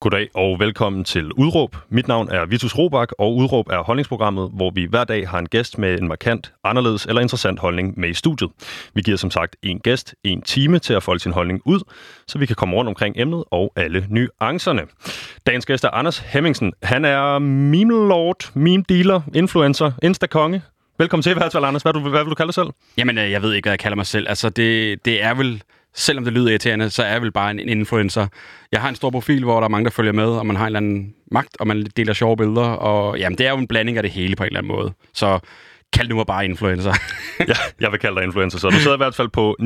Goddag og velkommen til Udråb. Mit navn er Vitus Robak, og Udråb er holdningsprogrammet, hvor vi hver dag har en gæst med en markant, anderledes eller interessant holdning med i studiet. Vi giver som sagt en gæst en time til at folde sin holdning ud, så vi kan komme rundt omkring emnet og alle nuancerne. Dagens gæst er Anders Hemmingsen. Han er meme lord, meme dealer, influencer, instakonge. Velkommen til i hvert fald, Anders. Hvad, du, hvad vil du kalde dig selv? Jamen, øh, jeg ved ikke, hvad jeg kalder mig selv. Altså, det, det er vel selvom det lyder irriterende, så er jeg vel bare en, en influencer. Jeg har en stor profil, hvor der er mange, der følger med, og man har en eller anden magt, og man deler sjove billeder, og jamen, det er jo en blanding af det hele på en eller anden måde. Så kald nu mig bare influencer. ja, jeg vil kalde dig influencer, så du sidder i hvert fald på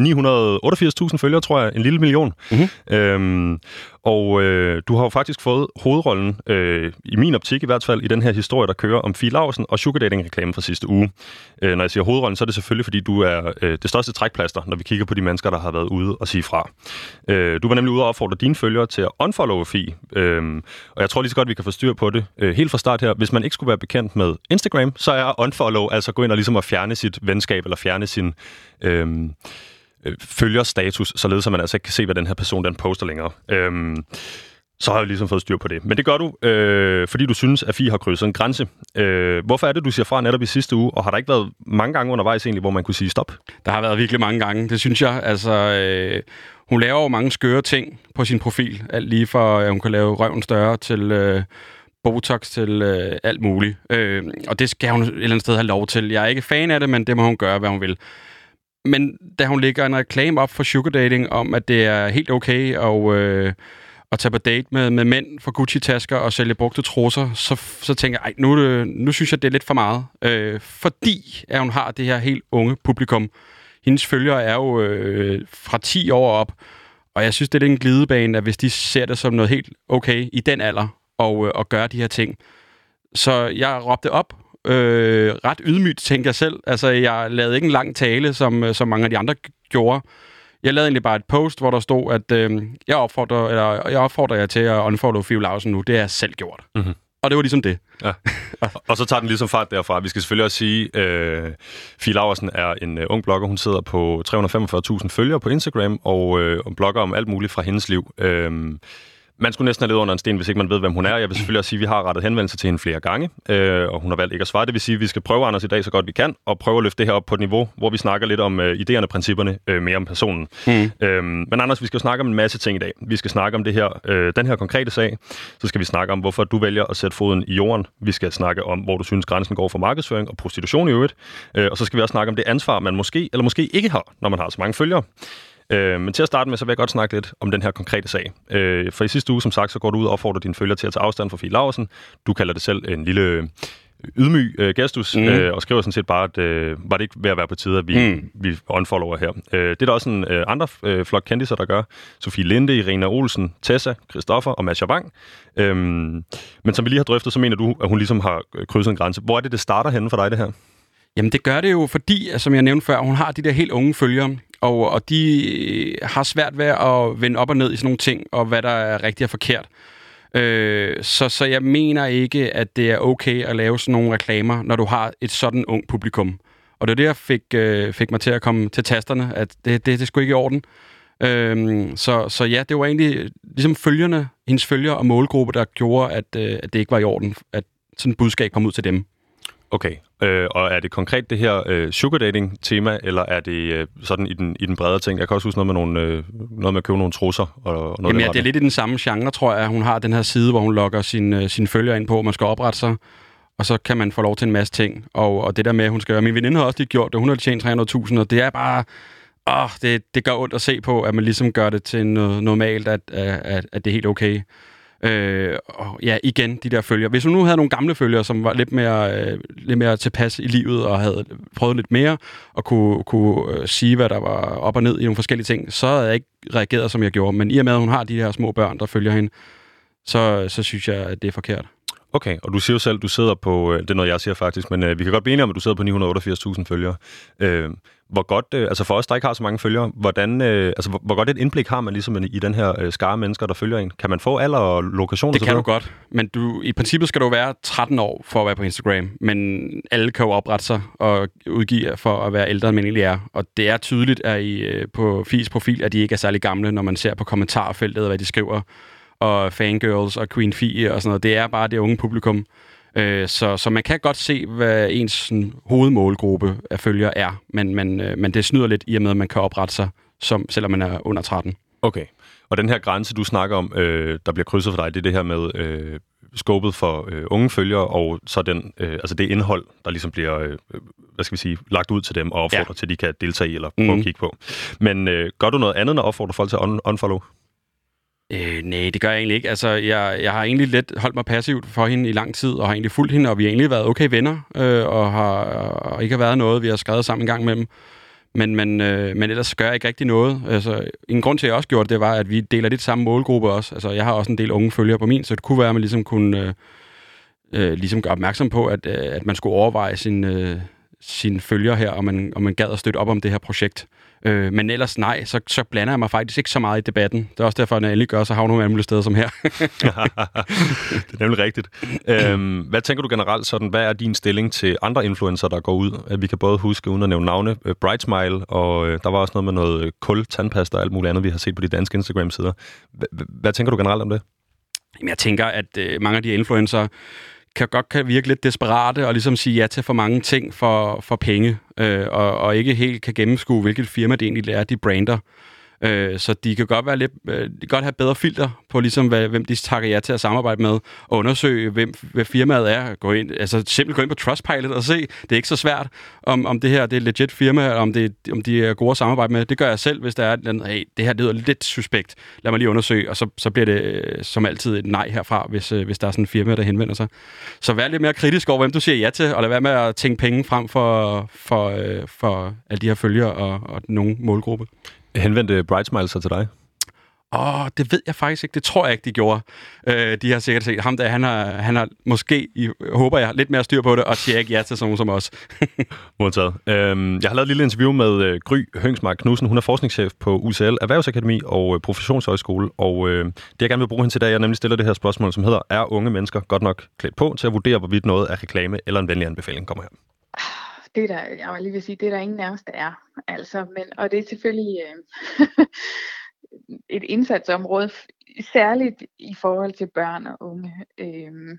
988.000 følgere, tror jeg, en lille million. Mm-hmm. Øhm, og øh, du har jo faktisk fået hovedrollen, øh, i min optik i hvert fald, i den her historie, der kører om Fie Lausen og sugar dating-reklamen fra sidste uge. Øh, når jeg siger hovedrollen, så er det selvfølgelig, fordi du er øh, det største trækplaster, når vi kigger på de mennesker, der har været ude og sige fra. Øh, du var nemlig ude og opfordre dine følgere til at unfollow Fie. Øh, og jeg tror lige så godt, vi kan få styr på det øh, helt fra start her. Hvis man ikke skulle være bekendt med Instagram, så er unfollow altså gå ind og ligesom at fjerne sit venskab, eller fjerne sin... Øh, øh, følger status, således at man altså ikke kan se, hvad den her person den poster længere. Øhm, så har jeg ligesom fået styr på det. Men det gør du, øh, fordi du synes, at FI har krydset en grænse. Øh, hvorfor er det, du siger fra netop i sidste uge? Og har der ikke været mange gange undervejs egentlig, hvor man kunne sige stop? Der har været virkelig mange gange, det synes jeg. Altså, øh, hun laver jo mange skøre ting på sin profil. Alt lige fra, at hun kan lave røven større til... Øh, Botox til øh, alt muligt. Øh, og det skal hun et eller andet sted have lov til. Jeg er ikke fan af det, men det må hun gøre, hvad hun vil. Men da hun lægger en reklame op for sugar dating om, at det er helt okay at, øh, at tage på date med, med mænd for Gucci-tasker og sælge brugte trusser, så, så tænker jeg, nu, nu synes jeg, det er lidt for meget. Øh, fordi at hun har det her helt unge publikum. Hendes følgere er jo øh, fra 10 år op, og jeg synes, det er lidt en glidebane, at hvis de ser det som noget helt okay i den alder, og, øh, og gøre de her ting. Så jeg råbte op øh, ret ydmygt, tænker jeg selv. Altså, jeg lavede ikke en lang tale, som, øh, som mange af de andre gjorde. Jeg lavede egentlig bare et post, hvor der stod, at øh, jeg, opfordrer, eller, jeg opfordrer jer til at unfollow Fie Lausen nu. Det er jeg selv gjort. Mm-hmm. Og det var ligesom det. Ja. og så tager den ligesom fart derfra. Vi skal selvfølgelig også sige, øh, Fie Laversen er en uh, ung blogger. Hun sidder på 345.000 følgere på Instagram og, øh, og blogger om alt muligt fra hendes liv. Øh, man skulle næsten have levet under en sten, hvis ikke man ved, hvem hun er. Jeg vil selvfølgelig også sige, at vi har rettet henvendelse til hende flere gange, øh, og hun har valgt ikke at svare. Det vil sige, at vi skal prøve, Anders, i dag så godt vi kan, og prøve at løfte det her op på et niveau, hvor vi snakker lidt om øh, idéerne, principperne, øh, mere om personen. Mm. Øh, men Anders, vi skal snakke om en masse ting i dag. Vi skal snakke om det her, øh, den her konkrete sag. Så skal vi snakke om, hvorfor du vælger at sætte foden i jorden. Vi skal snakke om, hvor du synes, grænsen går for markedsføring og prostitution i øvrigt. Øh, og så skal vi også snakke om det ansvar, man måske eller måske ikke har, når man har så mange følgere. Øh, men til at starte med, så vil jeg godt snakke lidt om den her konkrete sag. Øh, for i sidste uge, som sagt, så går du ud og opfordrer dine følgere til at tage afstand fra Fie Laversen. Du kalder det selv en lille øh, ydmyg øh, gestus, mm. øh, og skriver sådan set bare, at øh, var det ikke ved at være på tide, at vi, mm. vi unfollower her. Øh, det er der også en øh, andre øh, flok kendiser, der gør. Sofie Linde, Irina Olsen, Tessa, Christoffer og Masha Wang. Øh, men som vi lige har drøftet, så mener du, at hun ligesom har krydset en grænse. Hvor er det, det starter henne for dig, det her? Jamen, det gør det jo, fordi, som jeg nævnte før, hun har de der helt unge følgere, og, og de øh, har svært ved at vende op og ned i sådan nogle ting, og hvad der er rigtigt og forkert. Øh, så, så jeg mener ikke, at det er okay at lave sådan nogle reklamer, når du har et sådan ung publikum. Og det er det, jeg fik, øh, fik mig til at komme til tasterne, at det, det, det skulle ikke i orden. Øhm, så, så ja, det var egentlig ligesom følgerne, hendes følger og målgruppe, der gjorde, at, øh, at det ikke var i orden, at sådan et budskab kom ud til dem. Okay, øh, og er det konkret det her øh, sugar dating tema, eller er det øh, sådan i den, i den bredere ting? Jeg kan også huske noget med, nogle, øh, noget med at købe nogle trusser. Og, og noget Jamen ja, det er lidt i den samme genre, tror jeg. Hun har den her side, hvor hun logger sine øh, sin følgere ind på, man skal oprette sig, og så kan man få lov til en masse ting. Og, og det der med, at hun skal gøre... Min veninde har også lige gjort det, hun har tjent 300.000, og det er bare... Åh, det, det gør ondt at se på, at man ligesom gør det til noget normalt, at, at, at det er helt okay. Øh, og ja, igen, de der følger. Hvis hun nu havde nogle gamle følgere, som var lidt mere, øh, lidt mere tilpas i livet, og havde prøvet lidt mere, og kunne, kunne øh, sige, hvad der var op og ned i nogle forskellige ting, så havde jeg ikke reageret, som jeg gjorde. Men i og med, at hun har de her små børn, der følger hende, så, så synes jeg, at det er forkert. Okay, og du siger jo selv, at du sidder på, øh, det er noget, jeg siger faktisk, men øh, vi kan godt blive enige om, at du sidder på 988.000 følgere. Øh, hvor godt, øh, altså for os, der ikke har så mange følgere, hvordan, øh, altså hvor, hvor godt et indblik har man ligesom i den her øh, skare mennesker, der følger en? Kan man få alder og lokation? Det kan du godt, men du, i princippet skal du være 13 år for at være på Instagram, men alle kan jo oprette sig og udgive for at være ældre, end man egentlig er. Og det er tydeligt at I, øh, på FIS profil, at de ikke er særlig gamle, når man ser på kommentarfeltet, hvad de skriver og fangirls og Queen Fee og sådan noget. Det er bare det unge publikum. Øh, så, så man kan godt se, hvad ens sådan, hovedmålgruppe af følgere er, men, men, øh, men det snyder lidt i og med, at man kan oprette sig, som, selvom man er under 13. Okay. Og den her grænse, du snakker om, øh, der bliver krydset for dig, det er det her med øh, skåbet for øh, unge følgere, og så den, øh, altså det indhold, der ligesom bliver øh, hvad skal vi sige, lagt ud til dem og opfordrer ja. til, at de kan deltage i eller prøve mm. at mhm. kigge på. Men øh, gør du noget andet, end at opfordre folk til at un- unfollow? Øh, nej, det gør jeg egentlig ikke. Altså, jeg, jeg har egentlig lidt holdt mig passivt for hende i lang tid, og har egentlig fulgt hende, og vi har egentlig været okay venner, øh, og har og ikke har været noget, vi har skrevet sammen en gang imellem. Men, men, øh, men ellers gør jeg ikke rigtig noget. Altså, en grund til, at jeg også gjorde det, det var, at vi deler lidt samme målgruppe også. Altså, jeg har også en del unge følgere på min, så det kunne være, at man ligesom kunne øh, øh ligesom gøre opmærksom på, at, øh, at man skulle overveje sin, øh, sine følger her, og man, og man gad at støtte op om det her projekt. Øh, men ellers nej, så, så blander jeg mig faktisk ikke så meget i debatten. Det er også derfor, når jeg endelig gør, så havner nogle andre steder som her. det er nemlig rigtigt. Øhm, hvad tænker du generelt sådan, hvad er din stilling til andre influencer, der går ud? At vi kan både huske, uden at nævne navne, uh, Bright Smile, og uh, der var også noget med noget kul, tandpasta og alt muligt andet, vi har set på de danske Instagram-sider. Hvad tænker du generelt om det? Jamen, jeg tænker, at øh, mange af de influencer kan godt kan virke lidt desperate og ligesom sige ja til for mange ting for, for penge, øh, og, og ikke helt kan gennemskue, hvilket firma det egentlig er, de brander. Øh, så de kan godt være lidt, øh, de kan godt have bedre filter på, ligesom, hvad, hvem de takker ja til at samarbejde med, og undersøge, hvem, hvad firmaet er. Gå ind, altså simpelthen gå ind på Trustpilot og se. Det er ikke så svært, om, om det her det er legit firma, eller om, det, om de er gode at samarbejde med. Det gør jeg selv, hvis der er et hey, det her lyder lidt suspekt. Lad mig lige undersøge, og så, så bliver det øh, som altid et nej herfra, hvis, øh, hvis der er sådan en firma, der henvender sig. Så vær lidt mere kritisk over, hvem du siger ja til, og lad være med at tænke penge frem for, for, øh, for alle de her følgere og, og nogen målgruppe. Henvendte Bright Smile sig til dig? Åh, oh, det ved jeg faktisk ikke. Det tror jeg ikke, de gjorde. Øh, de har sikkert set ham der. Han har, han har måske, I, håber jeg, lidt mere styr på det, og siger ikke ja til sådan som os. Modtaget. Øhm, jeg har lavet et lille interview med øh, Gry Høngsmark Knudsen. Hun er forskningschef på UCL Erhvervsakademi og øh, Professionshøjskole. Og øh, det, jeg gerne vil bruge hende til, da jeg nemlig stiller det her spørgsmål, som hedder, er unge mennesker godt nok klædt på til at vurdere, hvorvidt noget er reklame eller en venlig anbefaling? Kommer her det der, jeg vil lige vil sige, det er der ingen nærmest er. Altså, men, og det er selvfølgelig øh, et indsatsområde, særligt i forhold til børn og unge. Øh,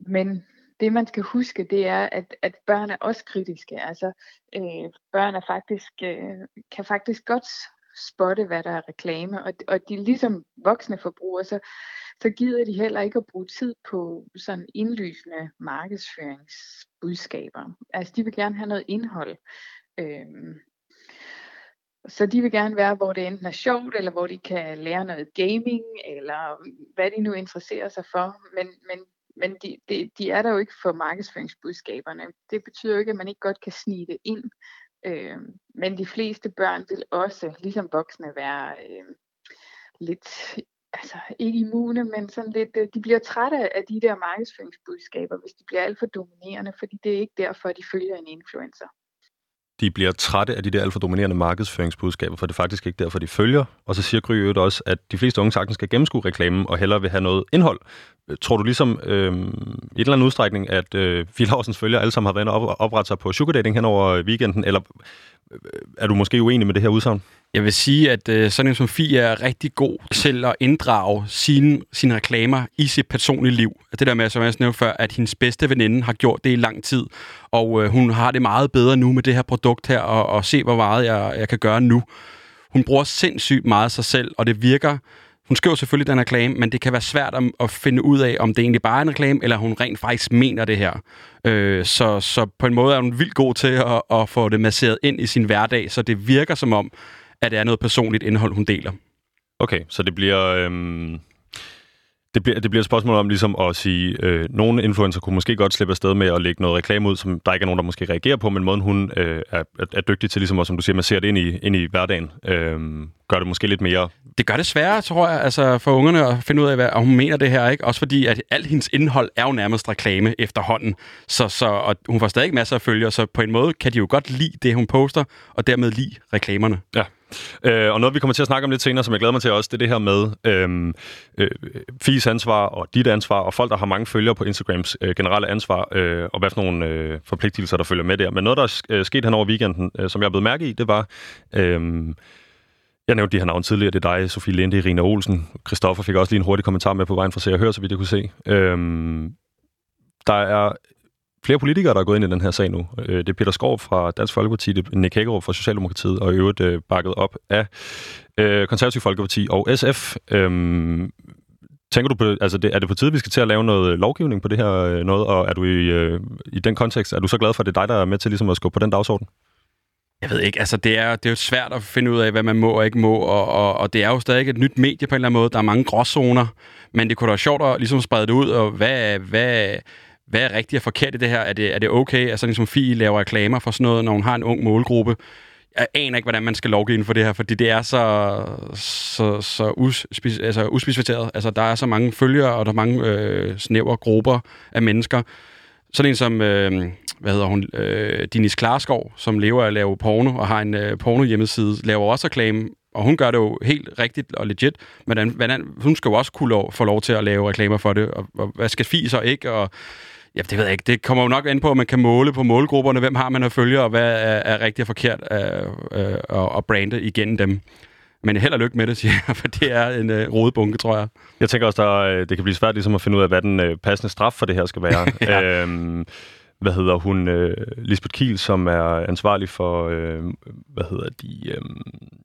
men det man skal huske, det er, at, at børn er også kritiske. Altså, øh, børn er faktisk, øh, kan faktisk godt spotte, hvad der er reklame, og, og de ligesom voksne forbrugere, så så gider de heller ikke at bruge tid på sådan indlysende markedsføringsbudskaber. Altså de vil gerne have noget indhold. Øhm, så de vil gerne være, hvor det enten er sjovt, eller hvor de kan lære noget gaming, eller hvad de nu interesserer sig for. Men, men, men de, de, de er der jo ikke for markedsføringsbudskaberne. Det betyder jo ikke, at man ikke godt kan snige det ind. Øh, men de fleste børn vil også, ligesom voksne, være øh, lidt altså ikke immune, men sådan lidt, øh, de bliver trætte af de der markedsføringsbudskaber, hvis de bliver alt for dominerende, fordi det er ikke derfor, at de følger en influencer. De bliver trætte af de der alt for dominerende markedsføringsbudskaber, for det er faktisk ikke derfor, de følger. Og så siger Gry også, at de fleste unge sagtens skal gennemskue reklamen og hellere vil have noget indhold. Øh, tror du ligesom øh, i en eller anden udstrækning, at øh, Filausens følger alle sammen har været op, oprettet sig på sugar dating hen over øh, weekenden, eller er du måske uenig med det her udsagn? Jeg vil sige, at øh, sådan en som Fie er rigtig god til at inddrage sine, sine reklamer i sit personlige liv. Det der med, som jeg nævnte før, at hendes bedste veninde har gjort det i lang tid, og øh, hun har det meget bedre nu med det her produkt her, og, og se, hvor meget jeg, jeg kan gøre nu. Hun bruger sindssygt meget sig selv, og det virker hun skriver selvfølgelig den reklame, men det kan være svært at, at finde ud af, om det egentlig bare er en reklame, eller hun rent faktisk mener det her. Øh, så, så på en måde er hun vildt god til at, at få det masseret ind i sin hverdag, så det virker som om, at det er noget personligt indhold, hun deler. Okay, så det bliver... Øhm det bliver, det bliver et spørgsmål om ligesom at sige, øh, nogle influencer kunne måske godt slippe afsted med at lægge noget reklame ud, som der ikke er nogen, der måske reagerer på, men måden hun øh, er, er dygtig til, ligesom, og som du siger, man ser det ind i, ind i hverdagen, øh, gør det måske lidt mere... Det gør det sværere, tror jeg, altså for ungerne at finde ud af, hvad hun mener det her, ikke? Også fordi, at alt hendes indhold er jo nærmest reklame efterhånden, så, så og hun får stadig masser af følgere, så på en måde kan de jo godt lide det, hun poster, og dermed lide reklamerne. Ja. Øh, og noget, vi kommer til at snakke om lidt senere, som jeg glæder mig til også, det er det her med øh, øh, FIS ansvar og dit ansvar, og folk, der har mange følgere på Instagrams øh, generelle ansvar, øh, og hvad for nogle øh, forpligtelser, der følger med der. Men noget, der er øh, sket hen over weekenden, øh, som jeg er blevet mærke i, det var... Øh, Jeg nævnte de her navne tidligere. Det er dig, Sofie Linde, Irina Olsen. Christoffer fik også lige en hurtig kommentar med på vejen fra Se og Hør, så vidt jeg kunne se. Øhm, der er flere politikere, der er gået ind i den her sag nu. Øh, det er Peter Skov fra Dansk Folkeparti, det er Nick Hagerup fra Socialdemokratiet, og i øvrigt øh, bakket op af øh, Konservativ Folkeparti og SF. Øhm, tænker du på, altså det, er det på tide, vi skal til at lave noget lovgivning på det her øh, noget, og er du i, øh, i den kontekst, er du så glad for, at det er dig, der er med til ligesom at skubbe på den dagsorden? Jeg ved ikke, altså det er, det er jo svært at finde ud af, hvad man må og ikke må, og, og, og det er jo stadig et nyt medie på en eller anden måde. Der er mange gråzoner, men det kunne da være sjovt at ligesom sprede det ud, og hvad, hvad, hvad er rigtigt og forkert i det her? Er det, er det okay, at sådan som Fie laver reklamer for sådan noget, når hun har en ung målgruppe? Jeg aner ikke, hvordan man skal lovgive for det her, fordi det er så, så, så uspec, altså, uspecificeret. Altså, der er så mange følgere, og der er mange øh, snævre grupper af mennesker. Sådan en som, øh, hvad hedder hun, øh, Dinis Klarskov, som lever af at lave porno, og har en øh, porno hjemmeside, laver også reklame, og hun gør det jo helt rigtigt og legit, men hvordan, hun skal jo også kunne lov, få lov til at lave reklamer for det, og, og hvad skal FI så ikke, og Ja, det ved jeg ikke. Det kommer jo nok an på, at man kan måle på målgrupperne. Hvem har man at følge, og hvad er, er rigtigt og forkert at, at, at brande igennem dem. Men held og lykke med det, siger jeg, for det er en uh, rodebunke, tror jeg. Jeg tænker også, der, øh, det kan blive svært ligesom at finde ud af, hvad den uh, passende straf for det her skal være. ja. øhm, hvad hedder hun? Uh, Lisbeth Kiel, som er ansvarlig for, uh, hvad hedder de, um,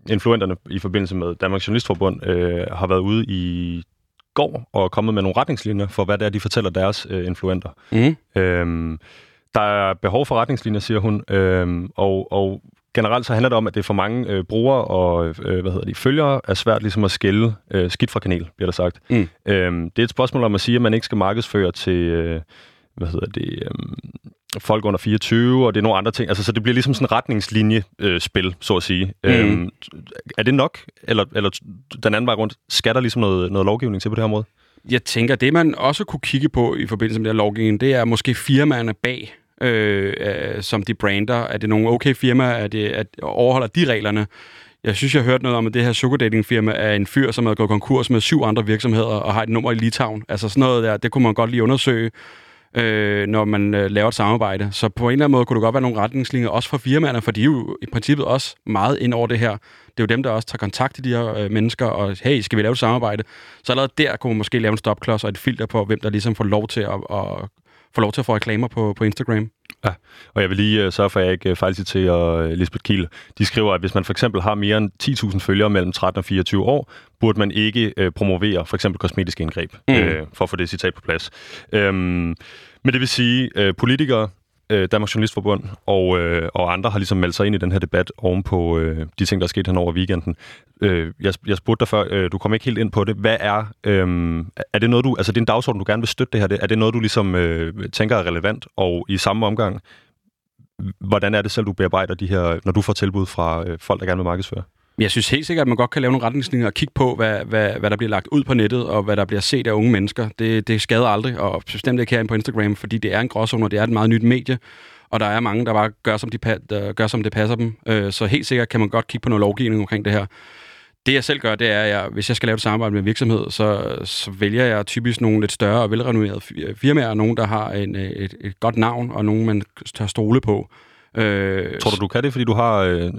influenterne i forbindelse med Danmarks Journalistforbund, uh, har været ude i går og kommet med nogle retningslinjer for, hvad det er, de fortæller deres øh, influenter. Mm. Øhm, der er behov for retningslinjer, siger hun, øhm, og, og generelt så handler det om, at det er for mange øh, brugere og øh, hvad hedder de, følgere er svært ligesom at skille øh, skidt fra kanel, bliver der sagt. Mm. Øhm, det er et spørgsmål om at sige, at man ikke skal markedsføre til, øh, hvad hedder det, øh, folk under 24, og det er nogle andre ting. Altså, så det bliver ligesom sådan en retningslinjespil, øh, så at sige. Mm. Øhm, er det nok? Eller, eller den anden vej rundt, skal der ligesom noget, noget lovgivning til på det her område? Jeg tænker, det man også kunne kigge på i forbindelse med det her lovgivning, det er måske firmaerne bag, øh, øh, som de brander. Er det nogle okay firmaer? Er det, at overholder de reglerne? Jeg synes, jeg har hørt noget om, at det her sugar dating firma er en fyr, som har gået konkurs med syv andre virksomheder og har et nummer i Litauen. Altså sådan noget der, det kunne man godt lige undersøge øh, når man øh, laver et samarbejde. Så på en eller anden måde kunne det godt være nogle retningslinjer, også for firmaerne, for de er jo i princippet også meget ind over det her. Det er jo dem, der også tager kontakt til de her øh, mennesker, og hey, skal vi lave et samarbejde? Så allerede der kunne man måske lave en stopklods og et filter på, hvem der ligesom får lov til at, at, få lov til at få reklamer på, på Instagram. Ja, og jeg vil lige uh, sørge for, at jeg ikke uh, fejlciterer uh, Lisbeth Kiel. De skriver, at hvis man for eksempel har mere end 10.000 følgere mellem 13 og 24 år, burde man ikke uh, promovere for eksempel kosmetiske indgreb, mm. uh, for at få det citat på plads. Um, men det vil sige, uh, politikere, øh, Danmarks Journalistforbund og, øh, og andre har ligesom meldt sig ind i den her debat oven på øh, de ting, der er sket hen over weekenden. Øh, jeg, jeg spurgte dig før, øh, du kom ikke helt ind på det. Hvad er, øh, er det noget du, altså det er en dagsorden, du gerne vil støtte det her? Er det noget, du ligesom øh, tænker er relevant? Og i samme omgang, hvordan er det selv, du bearbejder de her, når du får tilbud fra øh, folk, der gerne vil markedsføre? Jeg synes helt sikkert, at man godt kan lave nogle retningslinjer og kigge på, hvad, hvad, hvad der bliver lagt ud på nettet, og hvad der bliver set af unge mennesker. Det, det skader aldrig, og bestemt ikke herinde på Instagram, fordi det er en gråzone, og det er et meget nyt medie, og der er mange, der bare gør, som, de, der gør, som det passer dem. Øh, så helt sikkert kan man godt kigge på noget lovgivning omkring det her. Det jeg selv gør, det er, at jeg, hvis jeg skal lave et samarbejde med en virksomhed, så, så vælger jeg typisk nogle lidt større og velrenommerede firmaer, nogen, der har en, øh, et, et godt navn, og nogen, man tør stole på. Øh, tror du, du kan det, fordi du har øh,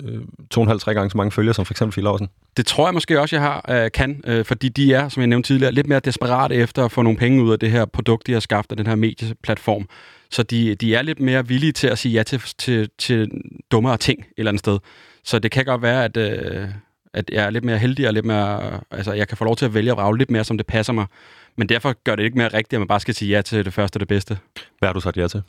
to og halv, gange så mange følgere som for eksempel Fie Larsen? Det tror jeg måske også, jeg har, øh, kan, øh, fordi de er, som jeg nævnte tidligere, lidt mere desperate efter at få nogle penge ud af det her produkt, de har skabt af den her medieplatform. Så de, de er lidt mere villige til at sige ja til, til, til dummere ting et eller andet sted. Så det kan godt være, at, øh, at jeg er lidt mere heldig og lidt mere... Altså, jeg kan få lov til at vælge at vrage lidt mere, som det passer mig. Men derfor gør det ikke mere rigtigt, at man bare skal sige ja til det første og det bedste. Hvad har du sagt ja til?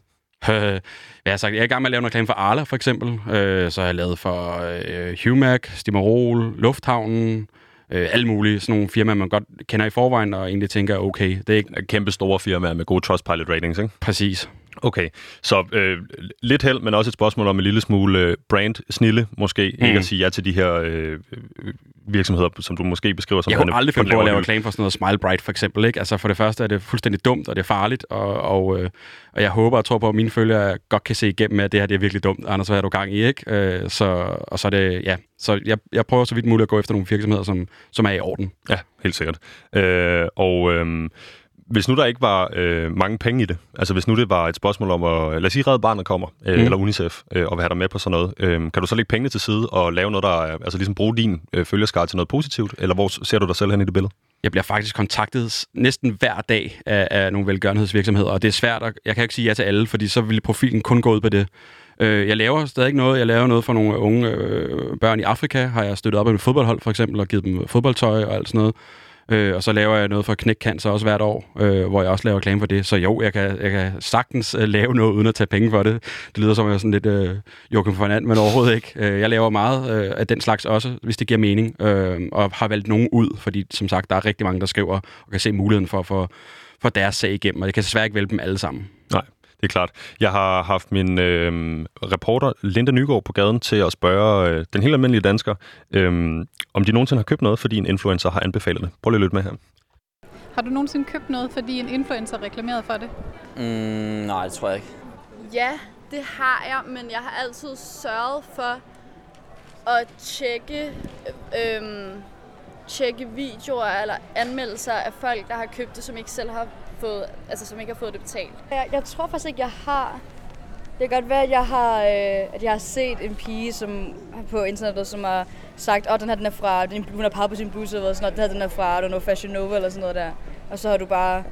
Øh, hvad jeg har sagt? Jeg er i gang med at lave en reklame for Arla, for eksempel. Øh, så har jeg lavet for øh, Humac, Stimarol, Lufthavnen, øh, alle mulige sådan nogle firmaer, man godt kender i forvejen, og egentlig tænker, okay, det er ikke... Kæmpe store firmaer med gode Trustpilot ratings, ikke? Præcis. Okay, så øh, lidt held, men også et spørgsmål om en lille smule øh, brand-snille, måske. Mm. Ikke at sige ja til de her øh, virksomheder, som du måske beskriver som... Jeg kunne aldrig finde på at lave reklame for sådan noget Smile Bright, for eksempel. Ikke? Altså for det første er det fuldstændig dumt, og det er farligt, og, og, øh, og jeg håber og tror på, at mine følgere godt kan se igennem, at det her det er virkelig dumt, Anders, hvad er du gang i, ikke? Øh, så, og så er det, ja, så jeg, jeg prøver så vidt muligt at gå efter nogle virksomheder, som, som er i orden. Ja, helt sikkert. Øh, og... Øh, hvis nu der ikke var øh, mange penge i det, altså hvis nu det var et spørgsmål om at, lad os sige, redde barnet kommer, øh, mm. eller UNICEF, øh, og vil have dig med på sådan noget, øh, kan du så lægge pengene til side og lave noget, der er, altså ligesom bruge din øh, følgerskar til noget positivt, eller hvor ser du dig selv hen i det billede? Jeg bliver faktisk kontaktet næsten hver dag af, af nogle velgørenhedsvirksomheder, og det er svært, at, jeg kan ikke sige ja til alle, fordi så vil profilen kun gå ud på det. Øh, jeg laver stadig noget. Jeg laver noget for nogle unge øh, børn i Afrika. Har jeg støttet op med et fodboldhold for eksempel, og givet dem fodboldtøj og alt sådan noget. Øh, og så laver jeg noget for Knæk Cancer også hvert år, øh, hvor jeg også laver reklame for det. Så jo, jeg kan, jeg kan sagtens øh, lave noget uden at tage penge for det. Det lyder som, at jeg er sådan lidt øh, Joachim von men overhovedet ikke. Øh, jeg laver meget øh, af den slags også, hvis det giver mening, øh, og har valgt nogen ud, fordi som sagt, der er rigtig mange, der skriver og kan se muligheden for, for, for deres sag igennem, og jeg kan desværre ikke vælge dem alle sammen. Det er klart. Jeg har haft min øh, reporter Linda Nygaard på gaden til at spørge øh, den helt almindelige dansker, øh, om de nogensinde har købt noget, fordi en influencer har anbefalet det. Prøv lige at lytte med her. Har du nogensinde købt noget, fordi en influencer reklamerede for det? Mm, nej, det tror jeg ikke. Ja, det har jeg, men jeg har altid sørget for at tjekke, øh, tjekke videoer eller anmeldelser af folk, der har købt det, som ikke selv har fået, altså som ikke har fået det betalt. Jeg, jeg tror faktisk ikke, jeg har. Det kan godt være, at jeg har, øh, at jeg har set en pige som, på internettet, som har sagt, at oh, den her den er fra, den, hun har peget på sin bluse, og sådan noget, den her den er fra, don't know, Fashion Nova eller sådan noget der. Og så har du bare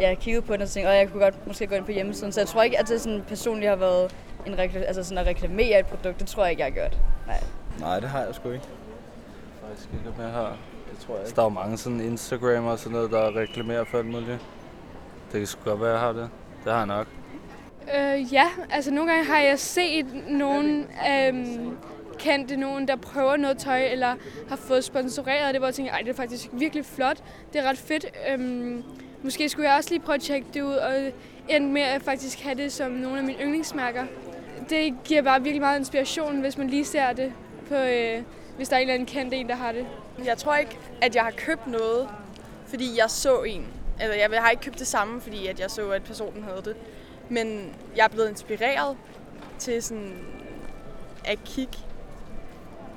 ja, kigget på den og tænkt, og jeg kunne godt måske gå ind på hjemmesiden. Så jeg tror ikke, at det sådan personligt har været en rekl- altså sådan at reklamere et produkt. Det tror jeg ikke, jeg har gjort. Nej. Nej, det har jeg sgu ikke. Faktisk ikke, om jeg har. Det tror jeg ikke. Der er jo mange sådan Instagram og sådan noget, der reklamerer for alt muligt. Det kan sgu godt være, jeg har det. Det har jeg nok. Øh, ja, altså nogle gange har jeg set nogen øhm, kendte nogen, der prøver noget tøj, eller har fået sponsoreret det, hvor jeg tænker, ej, det er faktisk virkelig flot. Det er ret fedt. Øhm, måske skulle jeg også lige prøve at tjekke det ud, og endte med at faktisk have det som nogle af mine yndlingsmærker. Det giver bare virkelig meget inspiration, hvis man lige ser det, på, øh, hvis der er en eller anden kendt en, der har det. Jeg tror ikke, at jeg har købt noget, fordi jeg så en. Altså, jeg har ikke købt det samme, fordi at jeg så, at personen havde det. Men jeg er blevet inspireret til sådan at kigge